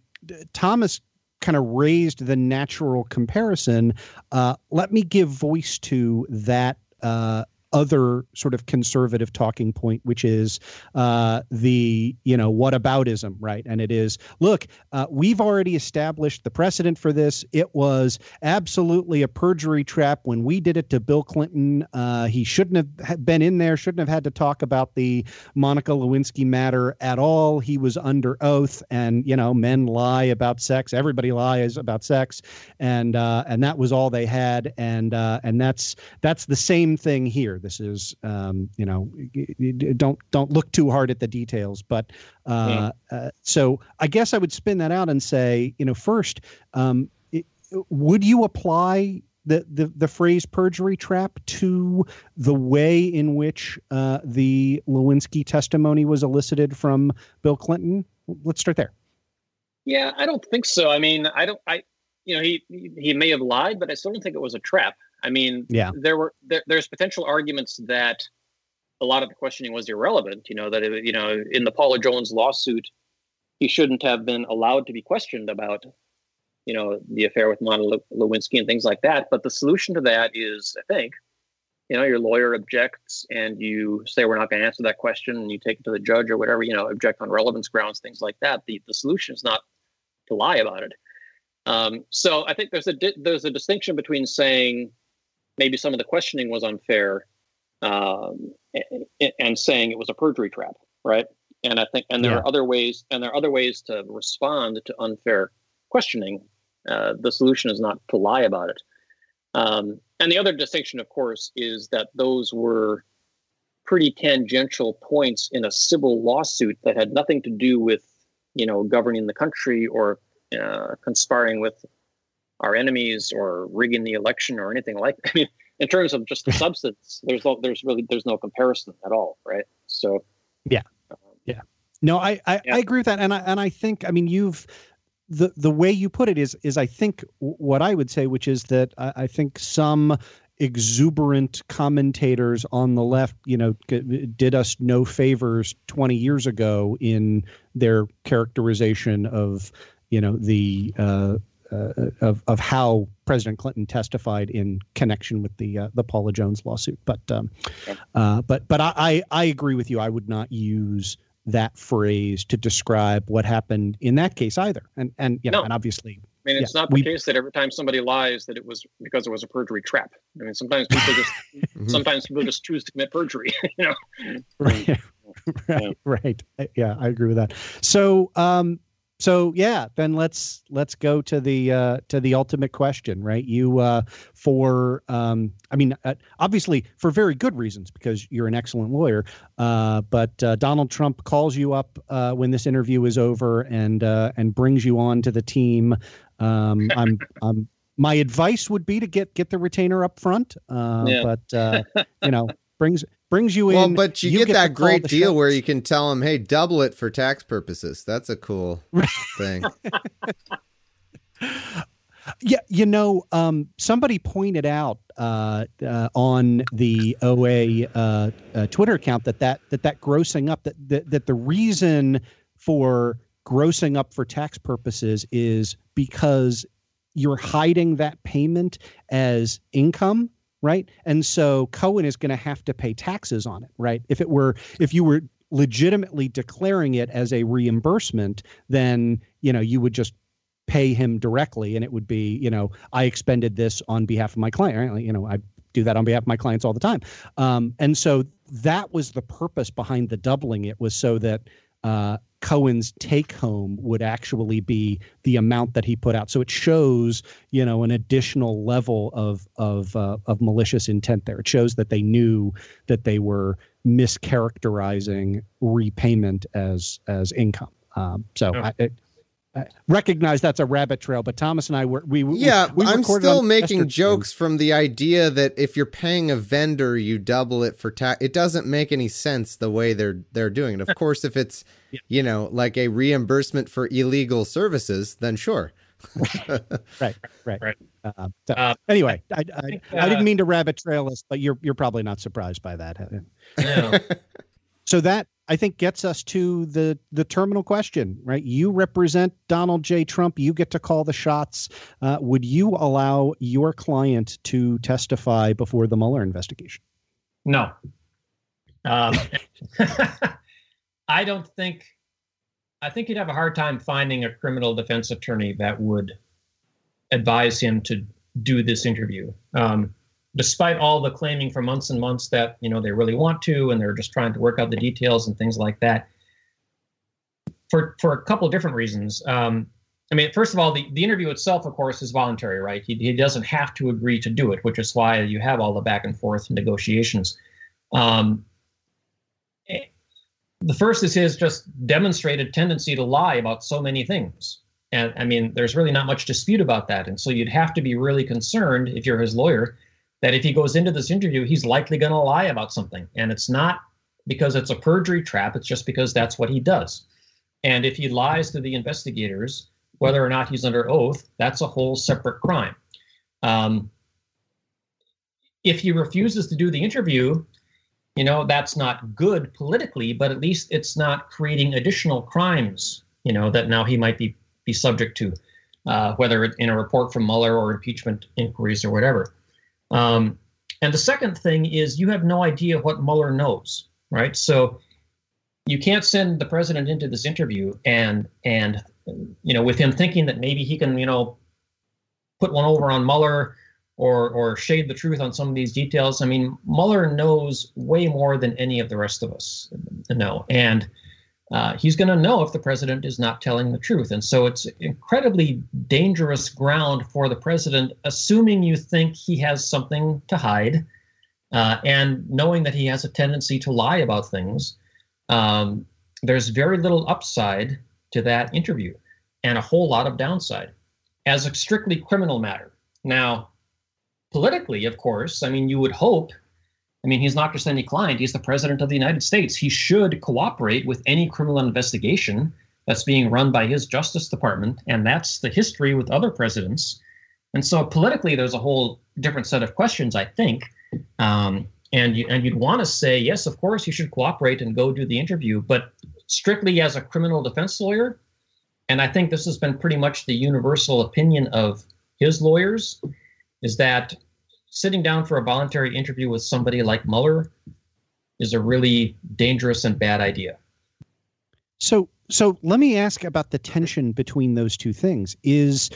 Thomas kind of raised the natural comparison, uh, let me give voice to that uh, other sort of conservative talking point, which is uh, the you know what aboutism, right? And it is look, uh, we've already established the precedent for this. It was absolutely a perjury trap when we did it to Bill Clinton. Uh, he shouldn't have been in there. Shouldn't have had to talk about the Monica Lewinsky matter at all. He was under oath, and you know men lie about sex. Everybody lies about sex, and uh, and that was all they had. And uh, and that's that's the same thing here this is, um, you know, don't don't look too hard at the details. But uh, yeah. uh, so I guess I would spin that out and say, you know, first, um, it, would you apply the, the the phrase perjury trap to the way in which uh, the Lewinsky testimony was elicited from Bill Clinton? Let's start there. Yeah, I don't think so. I mean, I don't. I you know he he may have lied, but I still don't think it was a trap. I mean, yeah, there were there, there's potential arguments that a lot of the questioning was irrelevant. You know that it, you know in the Paula Jones lawsuit, he shouldn't have been allowed to be questioned about you know the affair with Monica Lewinsky and things like that. But the solution to that is, I think, you know, your lawyer objects and you say we're not going to answer that question, and you take it to the judge or whatever. You know, object on relevance grounds, things like that. The the solution is not to lie about it. Um, so I think there's a di- there's a distinction between saying maybe some of the questioning was unfair um, and, and saying it was a perjury trap, right? And I think, and there yeah. are other ways, and there are other ways to respond to unfair questioning. Uh, the solution is not to lie about it. Um, and the other distinction, of course, is that those were pretty tangential points in a civil lawsuit that had nothing to do with, you know, governing the country or uh, conspiring with our enemies or rigging the election or anything like that. I mean, in terms of just the substance, there's no, there's really there's no comparison at all, right? So yeah, um, yeah. No, I I, yeah. I agree with that, and I and I think I mean you've the the way you put it is is I think what I would say, which is that I, I think some exuberant commentators on the left, you know, did us no favors 20 years ago in their characterization of, you know, the uh, uh, of of how President Clinton testified in connection with the uh, the Paula Jones lawsuit. But um, uh, but but I, I agree with you. I would not use that phrase to describe what happened in that case either. And and you know, no. and obviously. I mean, it's yeah, not the we, case that every time somebody lies that it was because it was a perjury trap. I mean, sometimes people just sometimes people just choose to commit perjury. You know. Right. right. Yeah. Right. Yeah, I agree with that. So, um, so yeah, then let's let's go to the uh, to the ultimate question, right? You uh, for um, I mean, uh, obviously for very good reasons because you're an excellent lawyer. Uh, but uh, Donald Trump calls you up uh, when this interview is over and uh, and brings you on to the team. Um, I'm I'm my advice would be to get get the retainer up front. Uh, Yeah. But uh, you know, brings brings you in. Well, but you, get, to that great deal where you can tell them, "Hey, double it for tax purposes." That's a cool thing. Yeah, you know, um, somebody pointed out uh, uh, on the OA uh, uh, Twitter account that that that that grossing up that, that that the reason for grossing up for tax purposes is because you're hiding that payment as income, right? And so Cohen is going to have to pay taxes on it, right? If it were if you were legitimately declaring it as a reimbursement, then you know you would just pay him directly and it would be you know i expended this on behalf of my client? You know i do that on behalf of my clients all the time um, and so that was the purpose behind the doubling it was so that uh, cohen's take home would actually be the amount that he put out. So it shows you know an additional level of of uh, of malicious intent there. It shows that they knew that they were mischaracterizing repayment as as income. Um, so I, it, I recognize that's a rabbit trail, but Thomas and I were we we- Yeah, we I'm still making yesterday. jokes from the idea that if you're paying a vendor, you double it for tax. It doesn't make any sense the way they're they're doing it. Of course, if it's you know like a reimbursement for illegal services, then sure. right, right, Right. Uh, so, Uh, anyway, I, I, think, I didn't uh, mean to rabbit trail us, but you're you're probably not surprised by that. Yeah. So that I think gets us to the the terminal question, right? You represent Donald J. Trump. You get to call the shots. Uh, would you allow your client to testify before the Mueller investigation? No. Um, I don't think. I think you'd have a hard time finding a criminal defense attorney that would advise him to do this interview. Um, despite all the claiming for months and months that you know they really want to, and they're just trying to work out the details and things like that. For for a couple of different reasons. Um, I mean, first of all, the, the interview itself, of course, is voluntary, right? He, he doesn't have to agree to do it, which is why you have all the back and forth negotiations. Um, eh, the first is his just demonstrated tendency to lie about so many things. And I mean, there's really not much dispute about that. And so you'd have to be really concerned if you're his lawyer that if he goes into this interview, he's likely going to lie about something. And it's not because it's a perjury trap, it's just because that's what he does. And if he lies to the investigators, whether or not he's under oath, that's a whole separate crime. Um, if he refuses to do the interview, you know, that's not good politically, but at least it's not creating additional crimes, you know, that now he might be, be subject to, uh, whether in a report from Mueller or impeachment inquiries or whatever. Um, and the second thing is you have no idea what Mueller knows, right? So you can't send the president into this interview and and you know with him thinking that maybe he can you know put one over on Mueller or or shade the truth on some of these details. I mean, Mueller knows way more than any of the rest of us know, and uh, he's going to know if the president is not telling the truth. And so it's incredibly dangerous ground for the president, assuming you think he has something to hide, uh, and knowing that he has a tendency to lie about things. Um, there's very little upside to that interview, and a whole lot of downside as a strictly criminal matter. Now, politically, of course, I mean, you would hope. I mean, he's not just any client, he's the president of the United States. He should cooperate with any criminal investigation that's being run by his Justice Department. And that's the history with other presidents. And so politically, there's a whole different set of questions, I think. Um, and, you, and you'd want to say, yes, of course, you should cooperate and go do the interview. But strictly as a criminal defense lawyer, and I think this has been pretty much the universal opinion of his lawyers, is that sitting down for a voluntary interview with somebody like Mueller is a really dangerous and bad idea. So, so let me ask about the tension between those two things. Is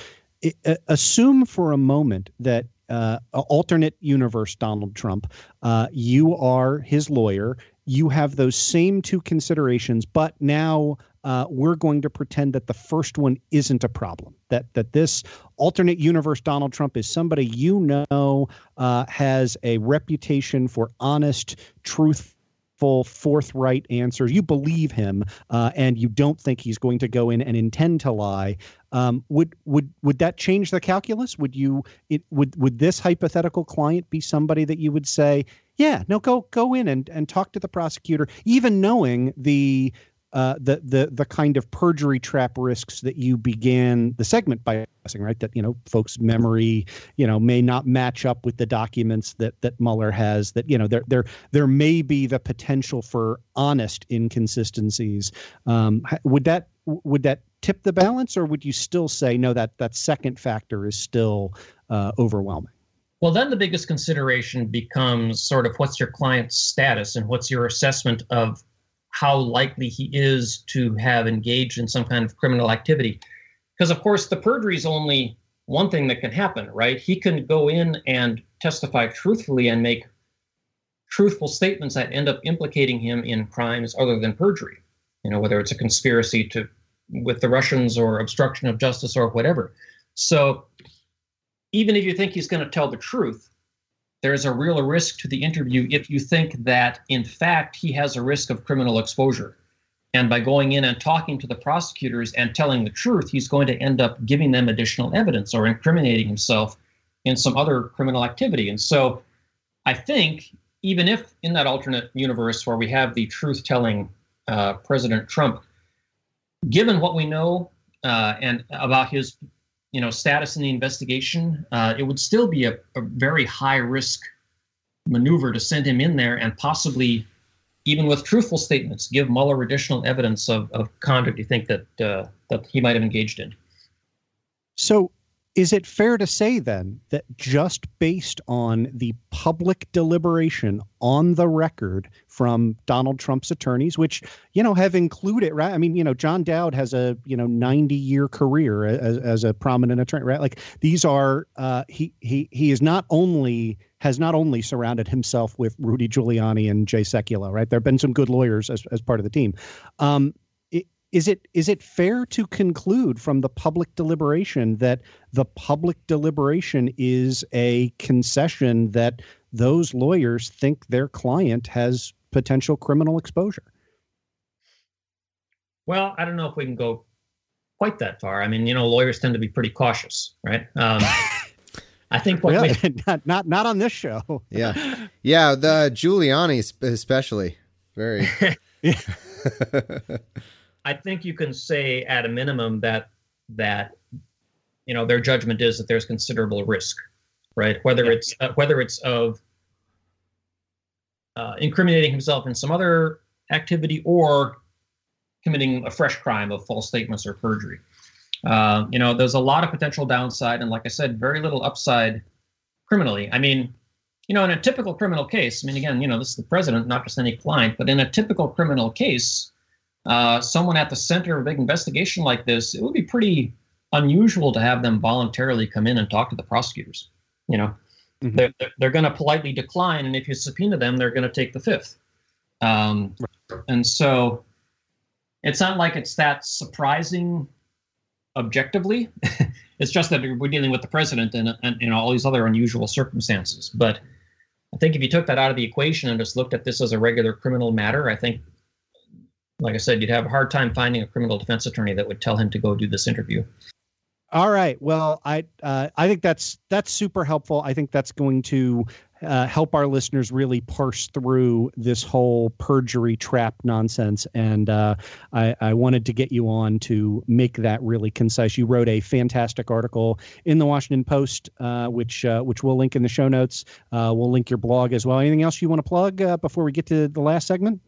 uh, assume for a moment that uh, alternate universe Donald Trump, uh, you are his lawyer. You have those same two considerations, but now uh, we're going to pretend that the first one isn't a problem. That that this alternate universe Donald Trump is somebody you know uh, has a reputation for honest, truthful, forthright answers. You believe him, uh, and you don't think he's going to go in and intend to lie. Um, would would would that change the calculus? Would you it would would this hypothetical client be somebody that you would say, yeah, no, go go in and and talk to the prosecutor, even knowing the uh, the the the kind of perjury trap risks that you began the segment by discussing, right? That you know, folks' memory, you know, may not match up with the documents that that Mueller has. That you know, there there there may be the potential for honest inconsistencies. Um, would that would that tip the balance, or would you still say no? That that second factor is still uh, overwhelming. Well, then the biggest consideration becomes sort of what's your client's status and what's your assessment of how likely he is to have engaged in some kind of criminal activity. Because, of course, the perjury is only one thing that can happen, right? He can go in and testify truthfully and make truthful statements that end up implicating him in crimes other than perjury. You know, whether it's a conspiracy to with the Russians or obstruction of justice or whatever. So even if you think he's going to tell the truth, there's a real risk to the interview if you think that, in fact, he has a risk of criminal exposure. And by going in and talking to the prosecutors and telling the truth, he's going to end up giving them additional evidence or incriminating himself in some other criminal activity. And so I think, even if in that alternate universe where we have the truth telling uh, President Trump, given what we know uh, and about his you know status in the investigation, uh, it would still be a, a, very high risk maneuver to send him in there and possibly, even with truthful statements, give Mueller additional evidence of, of conduct you think that uh, that he might have engaged in. So is it fair to say then that just based on the public deliberation on the record from Donald Trump's attorneys, which, you know, have included, right? I mean, you know, John Dowd has a, you know, 90 year career as, as a prominent attorney, right? Like these are, uh, he, he, he is not only, has not only surrounded himself with Rudy Giuliani and Jay Sekulow, right? There have been some good lawyers as, as part of the team. Um, is it is it fair to conclude from the public deliberation that the public deliberation is a concession that those lawyers think their client has potential criminal exposure? Well, I don't know if we can go quite that far. I mean, you know, lawyers tend to be pretty cautious, right? Um, I think what really? we, not not not on this show. yeah, yeah, the Giuliani especially very. I think you can say at a minimum that that you know their judgment is that there's considerable risk, right? Whether yeah. it's uh, whether it's of uh, incriminating himself in some other activity or committing a fresh crime of false statements or perjury. Uh, you know, there's a lot of potential downside, and like I said, very little upside criminally. I mean, you know, in a typical criminal case, I mean, again, you know, this is the president, not just any client, but in a typical criminal case, uh, someone at the center of a big investigation like this, it would be pretty unusual to have them voluntarily come in and talk to the prosecutors. You know, mm-hmm. they're, they're going to politely decline, and if you subpoena them, they're going to take the fifth. Um, and so it's not like it's that surprising objectively. it's just that we're dealing with the president and, and, and all these other unusual circumstances. But I think if you took that out of the equation and just looked at this as a regular criminal matter, I think like I said, you'd have a hard time finding a criminal defense attorney that would tell him to go do this interview. All right. Well, I uh, I think that's that's super helpful. I think that's going to uh, help our listeners really parse through this whole perjury trap nonsense. And uh, I, I, wanted to get you on to make that really concise. You wrote a fantastic article in the Washington Post, uh, which uh, which we'll link in the show notes. Uh, we'll link your blog as well. Anything else you want to plug before we get to the last segment?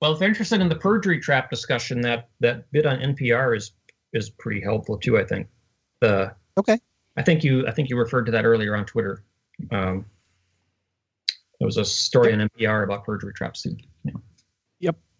Well, if you're interested in the perjury trap discussion, that that bit on NPR is is pretty helpful too. I think. The okay. I think you I think you referred to that earlier on Twitter. Um, there was a story on NPR about perjury traps.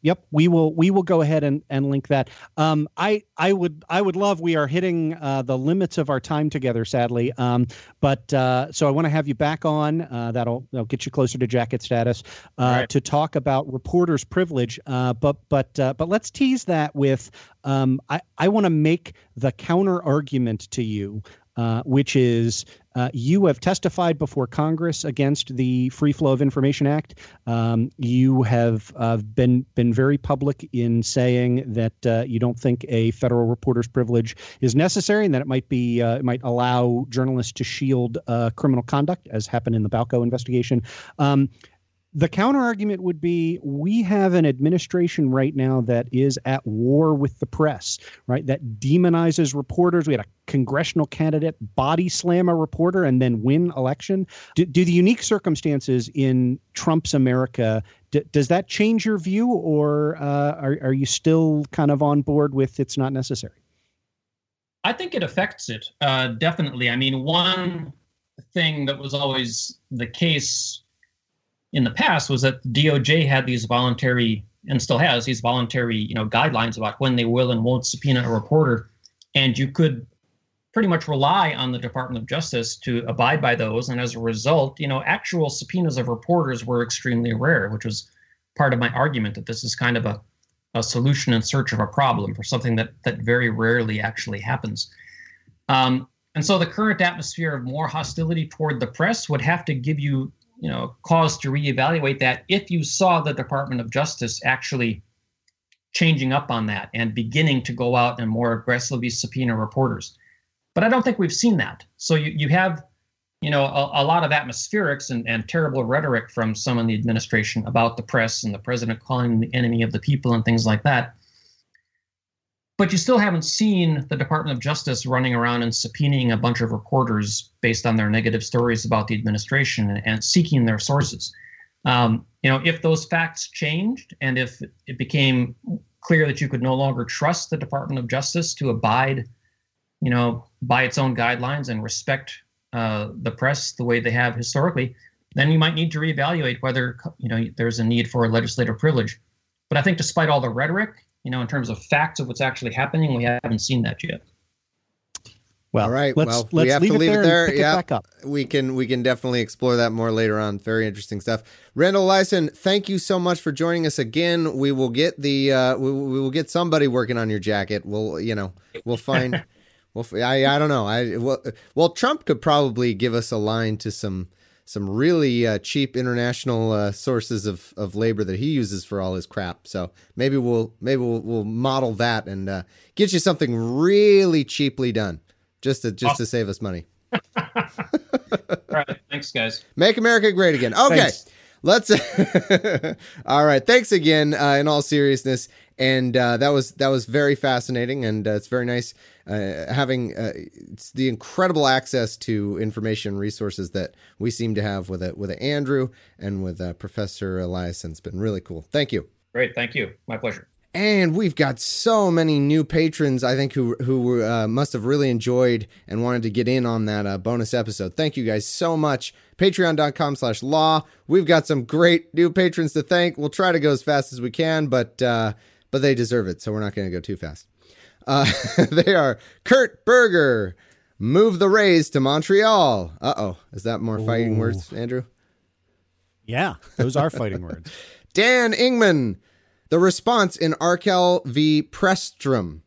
Yep. We will we will go ahead and, and link that. Um, I I would I would love. We are hitting uh, the limits of our time together, sadly. Um, but uh, so I want to have you back on. Uh, that'll that'll get you closer to jacket status uh, right. to talk about reporters' privilege. Uh, but but uh, but let's tease that with. Um, I I want to make the counter argument to you uh, which is uh, you have testified before Congress against the Free Flow of Information Act. Um, you have uh, been been very public in saying that uh, you don't think a federal reporter's privilege is necessary, and that it might be uh, it might allow journalists to shield criminal conduct, as happened in the Balco investigation. Um, the counter argument would be we have an administration right now that is at war with the press, right? That demonizes reporters. We had a congressional candidate body slam a reporter and then win election. Do, do the unique circumstances in Trump's America d- does that change your view, or uh, are are you still kind of on board with it's not necessary? I think it affects it uh, definitely. I mean, one thing that was always the case in the past was that DOJ had these voluntary and still has these voluntary, you know, guidelines about when they will and won't subpoena a reporter, and you could pretty much rely on the Department of Justice to abide by those. And as a result, you know, actual subpoenas of reporters were extremely rare, which was part of my argument that this is kind of a, a solution in search of a problem for something that that very rarely actually happens. Um, and so the current atmosphere of more hostility toward the press would have to give you you know cause to reevaluate that if you saw the Department of Justice actually changing up on that and beginning to go out and more aggressively subpoena reporters. But I don't think we've seen that. So you, you have, you know, a, a lot of atmospherics and, and terrible rhetoric from some in the administration about the press and the president calling the enemy of the people and things like that but you still haven't seen the Department of Justice running around and subpoenaing a bunch of reporters based on their negative stories about the administration and, seeking their sources. Um, you know, if those facts changed and if it became clear that you could no longer trust the Department of Justice to abide, you know, by its own guidelines and respect uh, the press the way they have historically, then you might need to reevaluate whether you know there's a need for a legislative privilege. But I think, despite all the rhetoric you know, in terms of facts of what's actually happening, we haven't seen that yet. Well, all right. Let's, well, let's we have leave to leave it there. there. Yeah, we can we can definitely explore that more later on. Very interesting stuff. Randall Eliason, thank you so much for joining us again. We will get the uh, we, we will get somebody working on your jacket. We'll you know we'll find. well, I I don't know. I well, well Trump could probably give us a line to some some really uh, cheap international uh, sources of, of labor that he uses for all his crap. So maybe we'll maybe we'll, we'll model that and uh, get you something really cheaply done, just to just to save us money. all right, thanks, guys. Make America great again. Okay. Thanks. Let's. all right. Thanks again. Uh, in all seriousness, and uh, that was that was very fascinating, and uh, it's very nice uh, having uh, the incredible access to information resources that we seem to have with it with Andrew and with uh, Professor Eliason. It's been really cool. Thank you. Great. Thank you. My pleasure. And we've got so many new patrons, I think, who who uh, must have really enjoyed and wanted to get in on that uh, bonus episode. Thank you guys so much. Patreon.com slash law. We've got some great new patrons to thank. We'll try to go as fast as we can, but uh, but they deserve it, so we're not going to go too fast. Uh, they are Kurt Berger, move the Rays to Montreal. Uh oh, is that more fighting Ooh. words, Andrew? Yeah, those are fighting words. Dan Ingman, the response in Arkell v. Pressdram.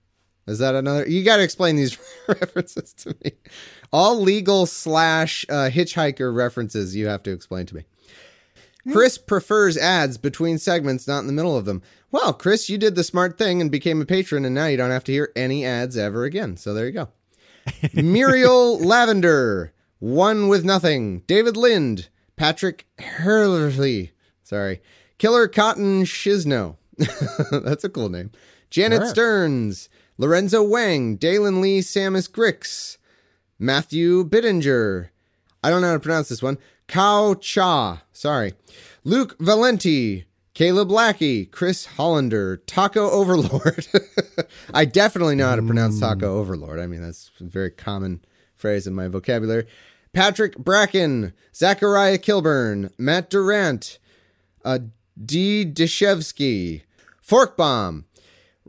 Is that another? You got to explain these references to me. All legal slash uh, hitchhiker references you have to explain to me. Chris prefers ads between segments, not in the middle of them. Well, Chris, you did the smart thing and became a patron, and now you don't have to hear any ads ever again. So there you go. Muriel Lavender, One with Nothing, David Lind, Patrick Hurley, sorry, Killer Cotton Shizno. That's a cool name. Janet. Stearns, Lorenzo Wang, Dalen Lee Samus Grix, Matthew Bittinger. I don't know how to pronounce this one. Kao Cha, sorry. Luke Valenti, Caleb Lackey, Chris Hollander, Taco Overlord. I definitely know how to pronounce Taco Overlord. I mean, that's a very common phrase in my vocabulary. Patrick Bracken, Zachariah Kilburn, Matt Durant, uh, D. Deshevsky, Fork Bomb.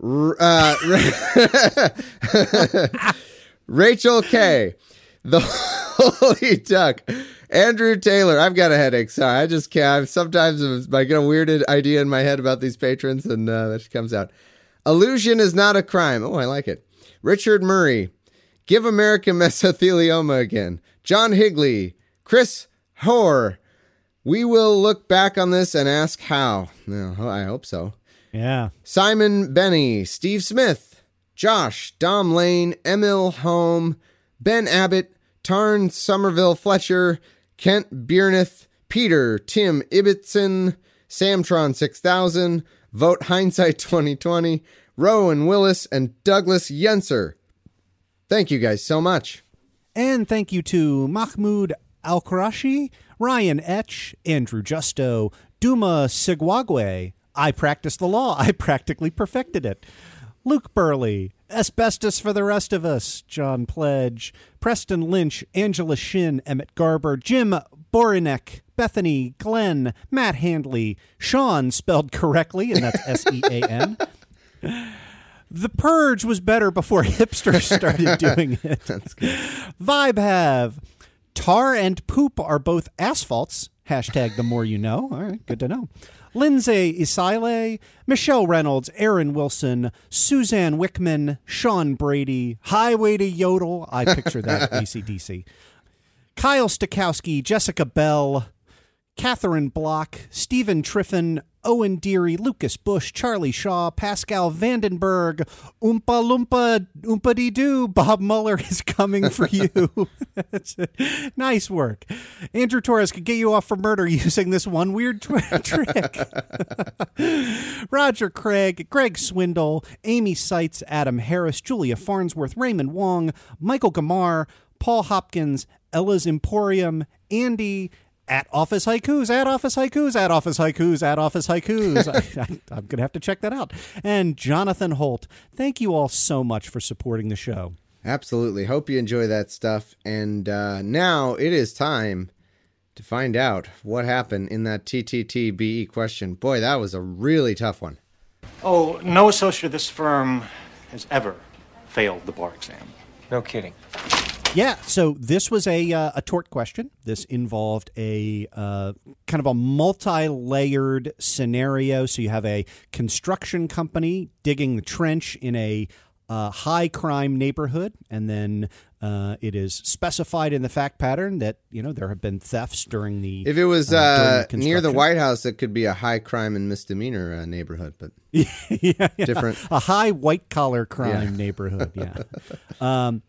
R- uh, Rachel K. The Holy Duck. Andrew Taylor. I've got a headache. Sorry. I just can't. Sometimes I get a weird idea in my head about these patrons and uh, that comes out. Illusion is not a crime. Oh, I like it. Richard Murray. Give America mesothelioma again. John Higley. Chris Hoare. We will look back on this and ask how. No, I hope so. Yeah. Simon Benny, Steve Smith, Josh, Dom Lane, Emil Home, Ben Abbott, Tarn Somerville Fletcher, Kent Bierneth, Peter, Tim Ibbotson, Samtron 6000, Vote Hindsight 2020, Rowan Willis, and Douglas Yenser. Thank you guys so much. And thank you to Mahmoud Al Qurashi, Ryan Etch, Andrew Justo, Duma Sigwagwe, I practiced the law. I practically perfected it. Luke Burley, Asbestos for the Rest of Us, John Pledge, Preston Lynch, Angela Shin, Emmett Garber, Jim Borinek, Bethany, Glenn, Matt Handley, Sean spelled correctly, and that's S E A N. The Purge was better before hipsters started doing it. That's good. Vibe have. Tar and poop are both asphalts. Hashtag the more you know. All right, good to know. Lindsay Isaile, Michelle Reynolds, Aaron Wilson, Suzanne Wickman, Sean Brady, Highway to Yodel. I picture that ACDC. Kyle Stokowski, Jessica Bell, Catherine Block, Stephen Triffin, Owen Deary, Lucas Bush, Charlie Shaw, Pascal Vandenberg, Oompa Loompa Oompa Dee Doo, Bob Mueller is coming for you. nice work. Andrew Torrez could get you off for murder using this one weird trick. Roger Craig, Greg Swindle, Amy Seitz, Adam Harris, Julia Farnsworth, Raymond Wong, Michael Gamar, Paul Hopkins, Ella's Emporium, Andy, at Office Haikus, at Office Haikus, at Office Haikus, at Office Haikus. I, am going to have to check that out. And Jonathan Holt, thank you all so much for supporting the show. Absolutely. Hope you enjoy that stuff. And uh, now it is time to find out what happened in that TTTBE question. Boy, that was a really tough one. Oh, no associate of this firm has ever failed the bar exam. No kidding. Yeah, so this was a uh, a tort question. This involved a uh, kind of a multi-layered scenario. So you have a construction company digging the trench in a uh, high crime neighborhood, and then uh, it is specified in the fact pattern that you know there have been thefts during the. If it was uh, the near the White House, it could be a high crime and misdemeanor uh, neighborhood, but yeah, yeah, different. A high white collar crime Yeah. neighborhood. Yeah. um,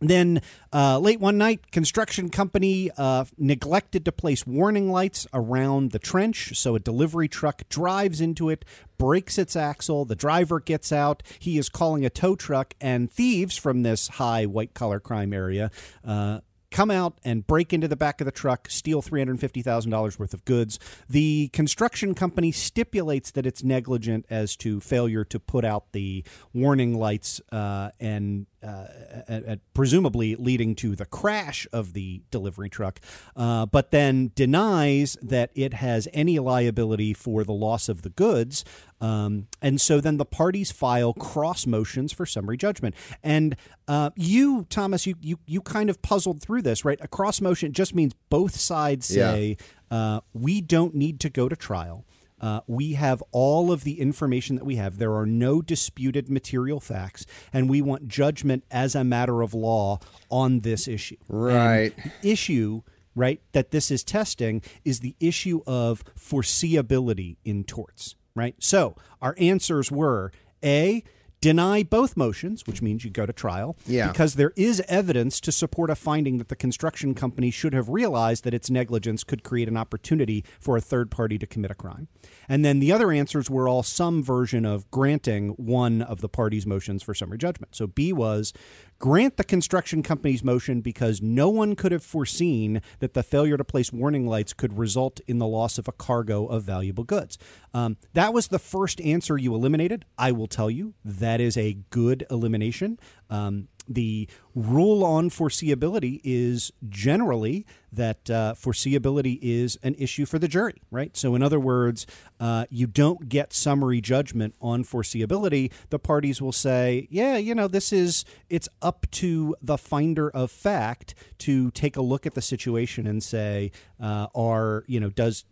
then uh, late one night, construction company uh, neglected to place warning lights around the trench, so a delivery truck drives into it, breaks its axle. The driver gets out. He is calling a tow truck, and thieves from this high white collar crime area. Uh, Come out and break into the back of the truck, steal $350,000 worth of goods. The construction company stipulates that it's negligent as to failure to put out the warning lights uh, and uh, and- and presumably leading to the crash of the delivery truck, uh, but then denies that it has any liability for the loss of the goods. Um, and so then the parties file cross motions for summary judgment. And uh, you, Thomas, you, you you kind of puzzled through this, right? A cross motion just means both sides Yeah. say uh, we don't need to go to trial. Uh, we have all of the information that we have. There are no disputed material facts, and we want judgment as a matter of law on this issue. Right. the issue, right, that this is testing is the issue of foreseeability in torts, right? So our answers were A, deny both motions, which means you go to trial, Yeah. because there is evidence to support a finding that the construction company should have realized that its negligence could create an opportunity for a third party to commit a crime. And then the other answers were all some version of granting one of the parties' motions for summary judgment. So B was grant the construction company's motion because no one could have foreseen that the failure to place warning lights could result in the loss of a cargo of valuable goods. Um, that was the first answer you eliminated. I will tell you that is a good elimination. Um, the rule on foreseeability is generally that uh, foreseeability is an issue for the jury, right? So, in other words, uh, you don't get summary judgment on foreseeability. The parties will say, yeah, you know, this is, it's up to the finder of fact to take a look at the situation and say, uh, are, you know, does,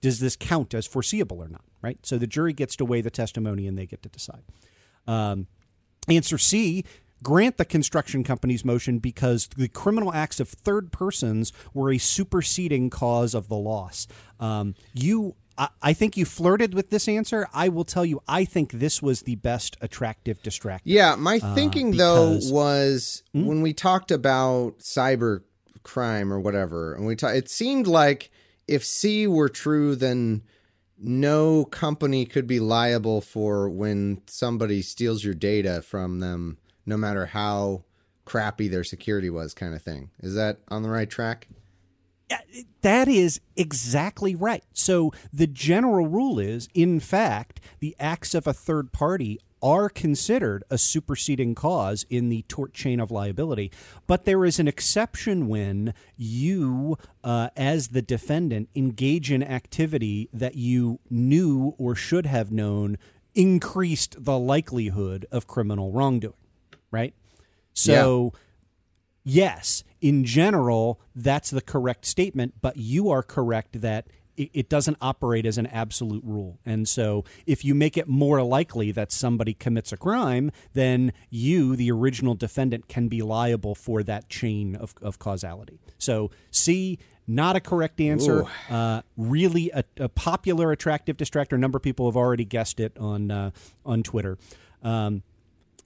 does this count as foreseeable or not, right? So the jury gets to weigh the testimony and they get to decide. Um, answer C grant the construction company's motion because the criminal acts of third persons were a superseding cause of the loss. Um, you. I, think you flirted with this answer. I will tell you, I think this was the best attractive distractor. Yeah, my uh, thinking uh, because, though was hmm? when we talked about cyber crime or whatever, and we ta- it seemed like if C were true, then no company could be liable for when somebody steals your data from them no matter how crappy their security was, kind of thing. Is that on the right track? That is exactly right. So the general rule is, in fact, the acts of a third party are considered a superseding cause in the tort chain of liability. But there is an exception when you, uh, as the defendant, engage in activity that you knew or should have known increased the likelihood of criminal wrongdoing right? So, yeah. yes, in general, that's the correct statement, but you are correct that it, doesn't operate as an absolute rule. And so, if you make it more likely that somebody commits a crime, then you, the original defendant, can be liable for that chain of, of causality. So, C, not a correct answer. Uh, really, a, a, popular, attractive distractor. A number of people have already guessed it on uh, on Twitter. Um,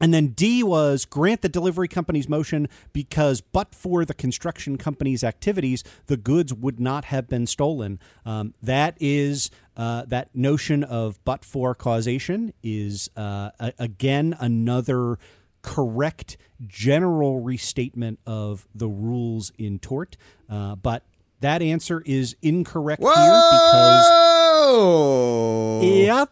and then D was grant the delivery company's motion because, but for the construction company's activities, the goods would not have been stolen. Um, that is uh, that notion of but for causation is uh, a- again another correct general restatement of the rules in tort. Uh, but that answer is incorrect Whoa! here because. Yep.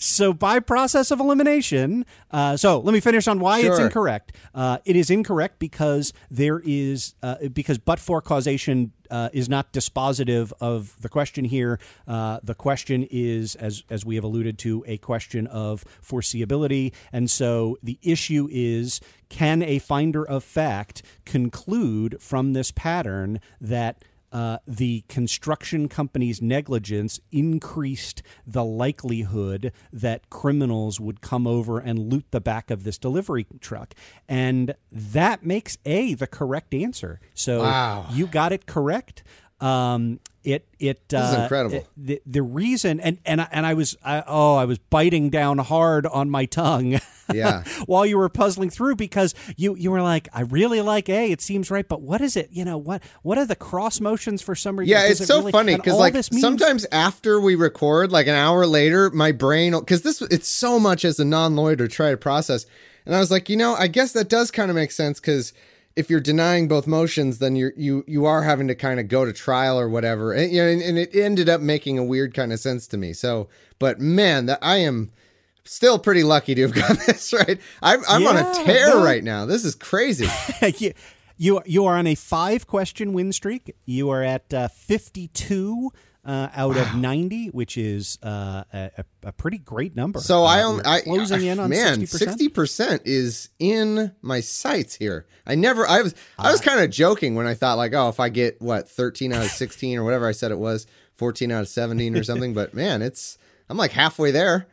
So, by process of elimination, uh, so let me finish on why sure. it's incorrect. Uh, it is incorrect because there is uh, because but for causation uh, is not dispositive of the question here. Uh, the question is, as as we have alluded to, a question of foreseeability, and so the issue is: can a finder of fact conclude from this pattern that uh, the construction company's negligence increased the likelihood that criminals would come over and loot the back of this delivery truck. And that makes A the correct answer. So wow. you got it correct. Um, it it this is uh, incredible. It, the the reason and and and I was I, oh I was biting down hard on my tongue. Yeah. while you were puzzling through because you you were like I really like A. It seems right, but what is it? You know what what are the cross motions for some reason? Yeah, it's it so really, funny because like means- sometimes after we record, like an hour later, my brain because this it's so much as a non lawyer to try to process, and I was like, you know, I guess that does kind of make sense because if you're denying both motions, then you're you you are having to kind of go to trial or whatever. And, you know, and, and, it ended up making a weird kind of sense to me. So, but man, that I am still pretty lucky to have got this right. I'm I'm yeah, on a tear right now. This is crazy. you, you you are on a five question win streak. You are at uh, 52 uh, out wow. of 90, which is uh, a, a, pretty great number. So uh, I only I, closing I, in on man, 60 percent is in my sights here. I never I was I was kind of joking when I thought like oh if I get what 13 out of 16 or whatever I said it was 14 out of 17 or something, but man it's I'm like halfway there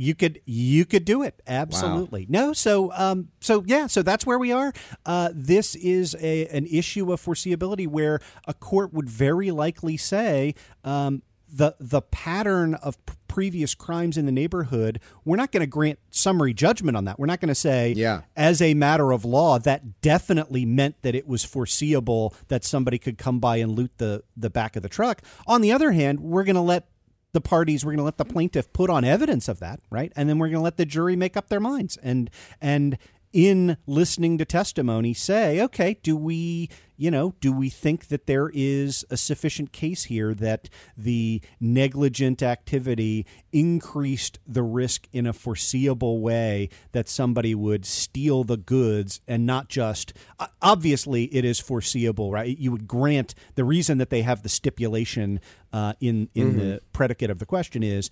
you could you could do it. Absolutely. Wow. no so um so yeah so that's where we are. Uh this is a an issue of foreseeability where a court would very likely say um the the pattern of p- previous crimes in the neighborhood we're not going to grant summary judgment on that. We're not going to say yeah. as a matter of law that definitely meant that it was foreseeable that somebody could come by and loot the the back of the truck. On the other hand we're going to let the parties we're going to let the plaintiff put on evidence of that right? And then we're going to let the jury make up their minds. And and in listening to testimony say okay do we you know, do we think that there is a sufficient case here that the negligent activity increased the risk in a foreseeable way that somebody would steal the goods and not just obviously it is foreseeable, right? You would grant the reason that they have the stipulation uh, in in mm-hmm. the predicate of the question is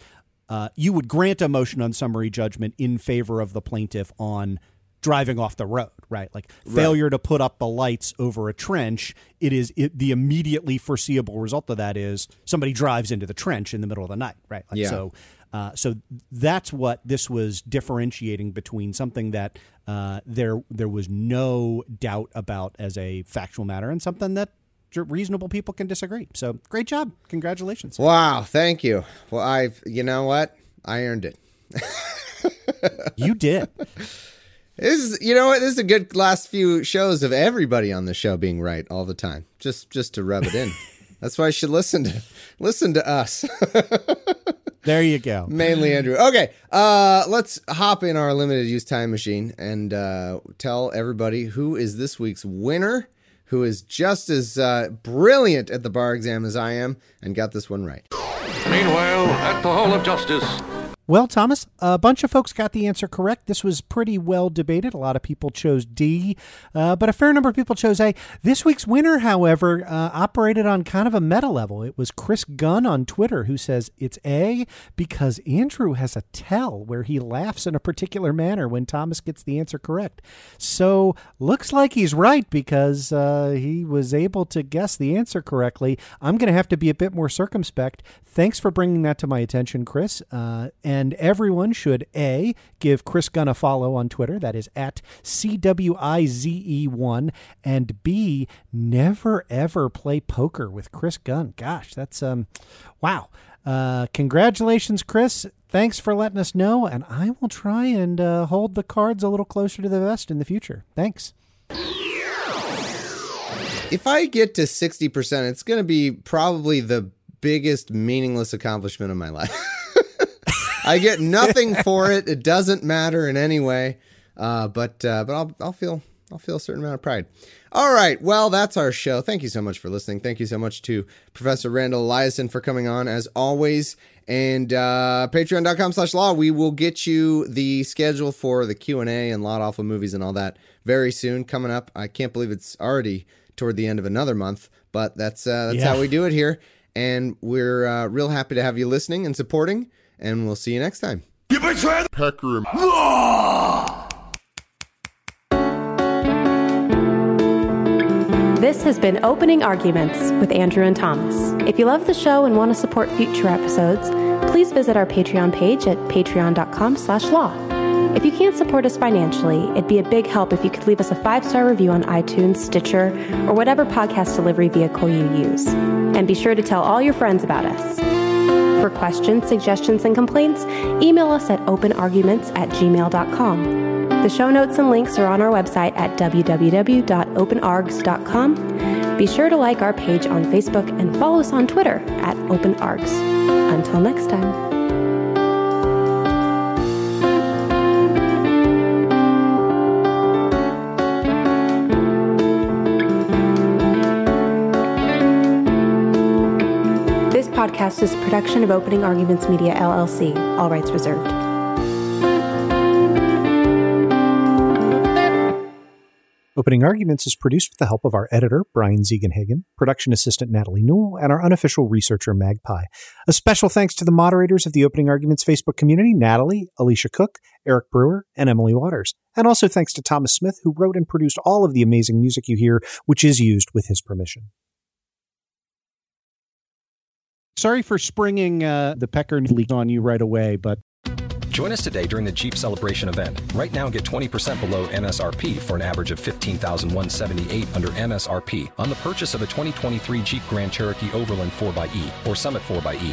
uh, you would grant a motion on summary judgment in favor of the plaintiff on driving off the road, right? Like right. failure to put up the lights over a trench. It is it, the immediately foreseeable result of that is somebody drives into the trench in the middle of the night, right? Like, yeah. So, uh, so that's what this was differentiating between something that uh, there there was no doubt about as a factual matter and something that reasonable people can disagree. So great job, congratulations! Wow, thank you. Well, I've you know what I earned it. you did. This is, you know what? This is a good last few shows of everybody on the show being right all the time. Just, just to rub it in. That's why I should listen to, listen to us. there you go. Mainly Andrew. Okay, uh, let's hop in our limited use time machine and uh, tell everybody who is this week's winner, who is just as uh, brilliant at the bar exam as I am and got this one right. Meanwhile, at the Hall of Justice. Well, Thomas, a bunch of folks got the answer correct. This was pretty well debated. A lot of people chose D, uh, but a fair number of people chose A. This week's winner, however, uh, operated on kind of a meta level. It was Chris Gunn on Twitter who says it's A because Andrew has a tell where he laughs in a particular manner when Thomas gets the answer correct. So looks like he's right because uh, he was able to guess the answer correctly. I'm going to have to be a bit more circumspect. Thanks for bringing that to my attention, Chris. and uh, and everyone should A, give Chris Gunn a follow on Twitter. That is at CWIZE1. And B, never ever play poker with Chris Gunn. Gosh, that's, um, wow. Uh, congratulations, Chris. Thanks for letting us know. And I will try and uh, hold the cards a little closer to the vest in the future. Thanks. If I get to 60%, it's going to be probably the biggest meaningless accomplishment of my life. I get nothing for it. It doesn't matter in any way. Uh, but uh, but I'll I'll feel I'll feel a certain amount of pride. All right. Well, that's our show. Thank you so much for listening. Thank you so much to Professor Randall Eliason for coming on as always. And uh, patreon.com slash law, we will get you the schedule for the Q&A and Law'd Awful movies and all that very soon coming up. I can't believe it's already toward the end of another month, but that's uh, that's yeah. how we do it here. And we're uh, real happy to have you listening and supporting and we'll see you next time. You betrayed Pecker. This has been Opening Arguments with Andrew and Thomas. If you love the show and want to support future episodes, please visit our Patreon page at patreon.com slash law. If you can't support us financially, it'd be a big help if you could leave us a five-star review on iTunes, Stitcher, or whatever podcast delivery vehicle you use. And be sure to tell all your friends about us. For questions, suggestions, and complaints, email us at openarguments at gmail.com. The show notes and links are on our website at www.openargs.com. Be sure to like our page on Facebook and follow us on Twitter at openargs. Until next time. Podcast is a production of Opening Arguments Media, LLC. All rights reserved. Opening Arguments is produced with the help of our editor, Brian Ziegenhagen, production assistant Natalie Newell, and our unofficial researcher, Magpie. A special thanks to the moderators of the Opening Arguments Facebook community, Natalie, Alicia Cook, Eric Brewer, and Emily Waters. And also thanks to Thomas Smith, who wrote and produced all of the amazing music you hear, which is used with his permission. Sorry for springing uh, the pecker leak on you right away, but. Join us today during the Jeep Celebration event. Right now, get 20% below MSRP for an average of 15178 under MSRP on the purchase of a 2023 Jeep Grand Cherokee Overland 4xE or Summit 4xE.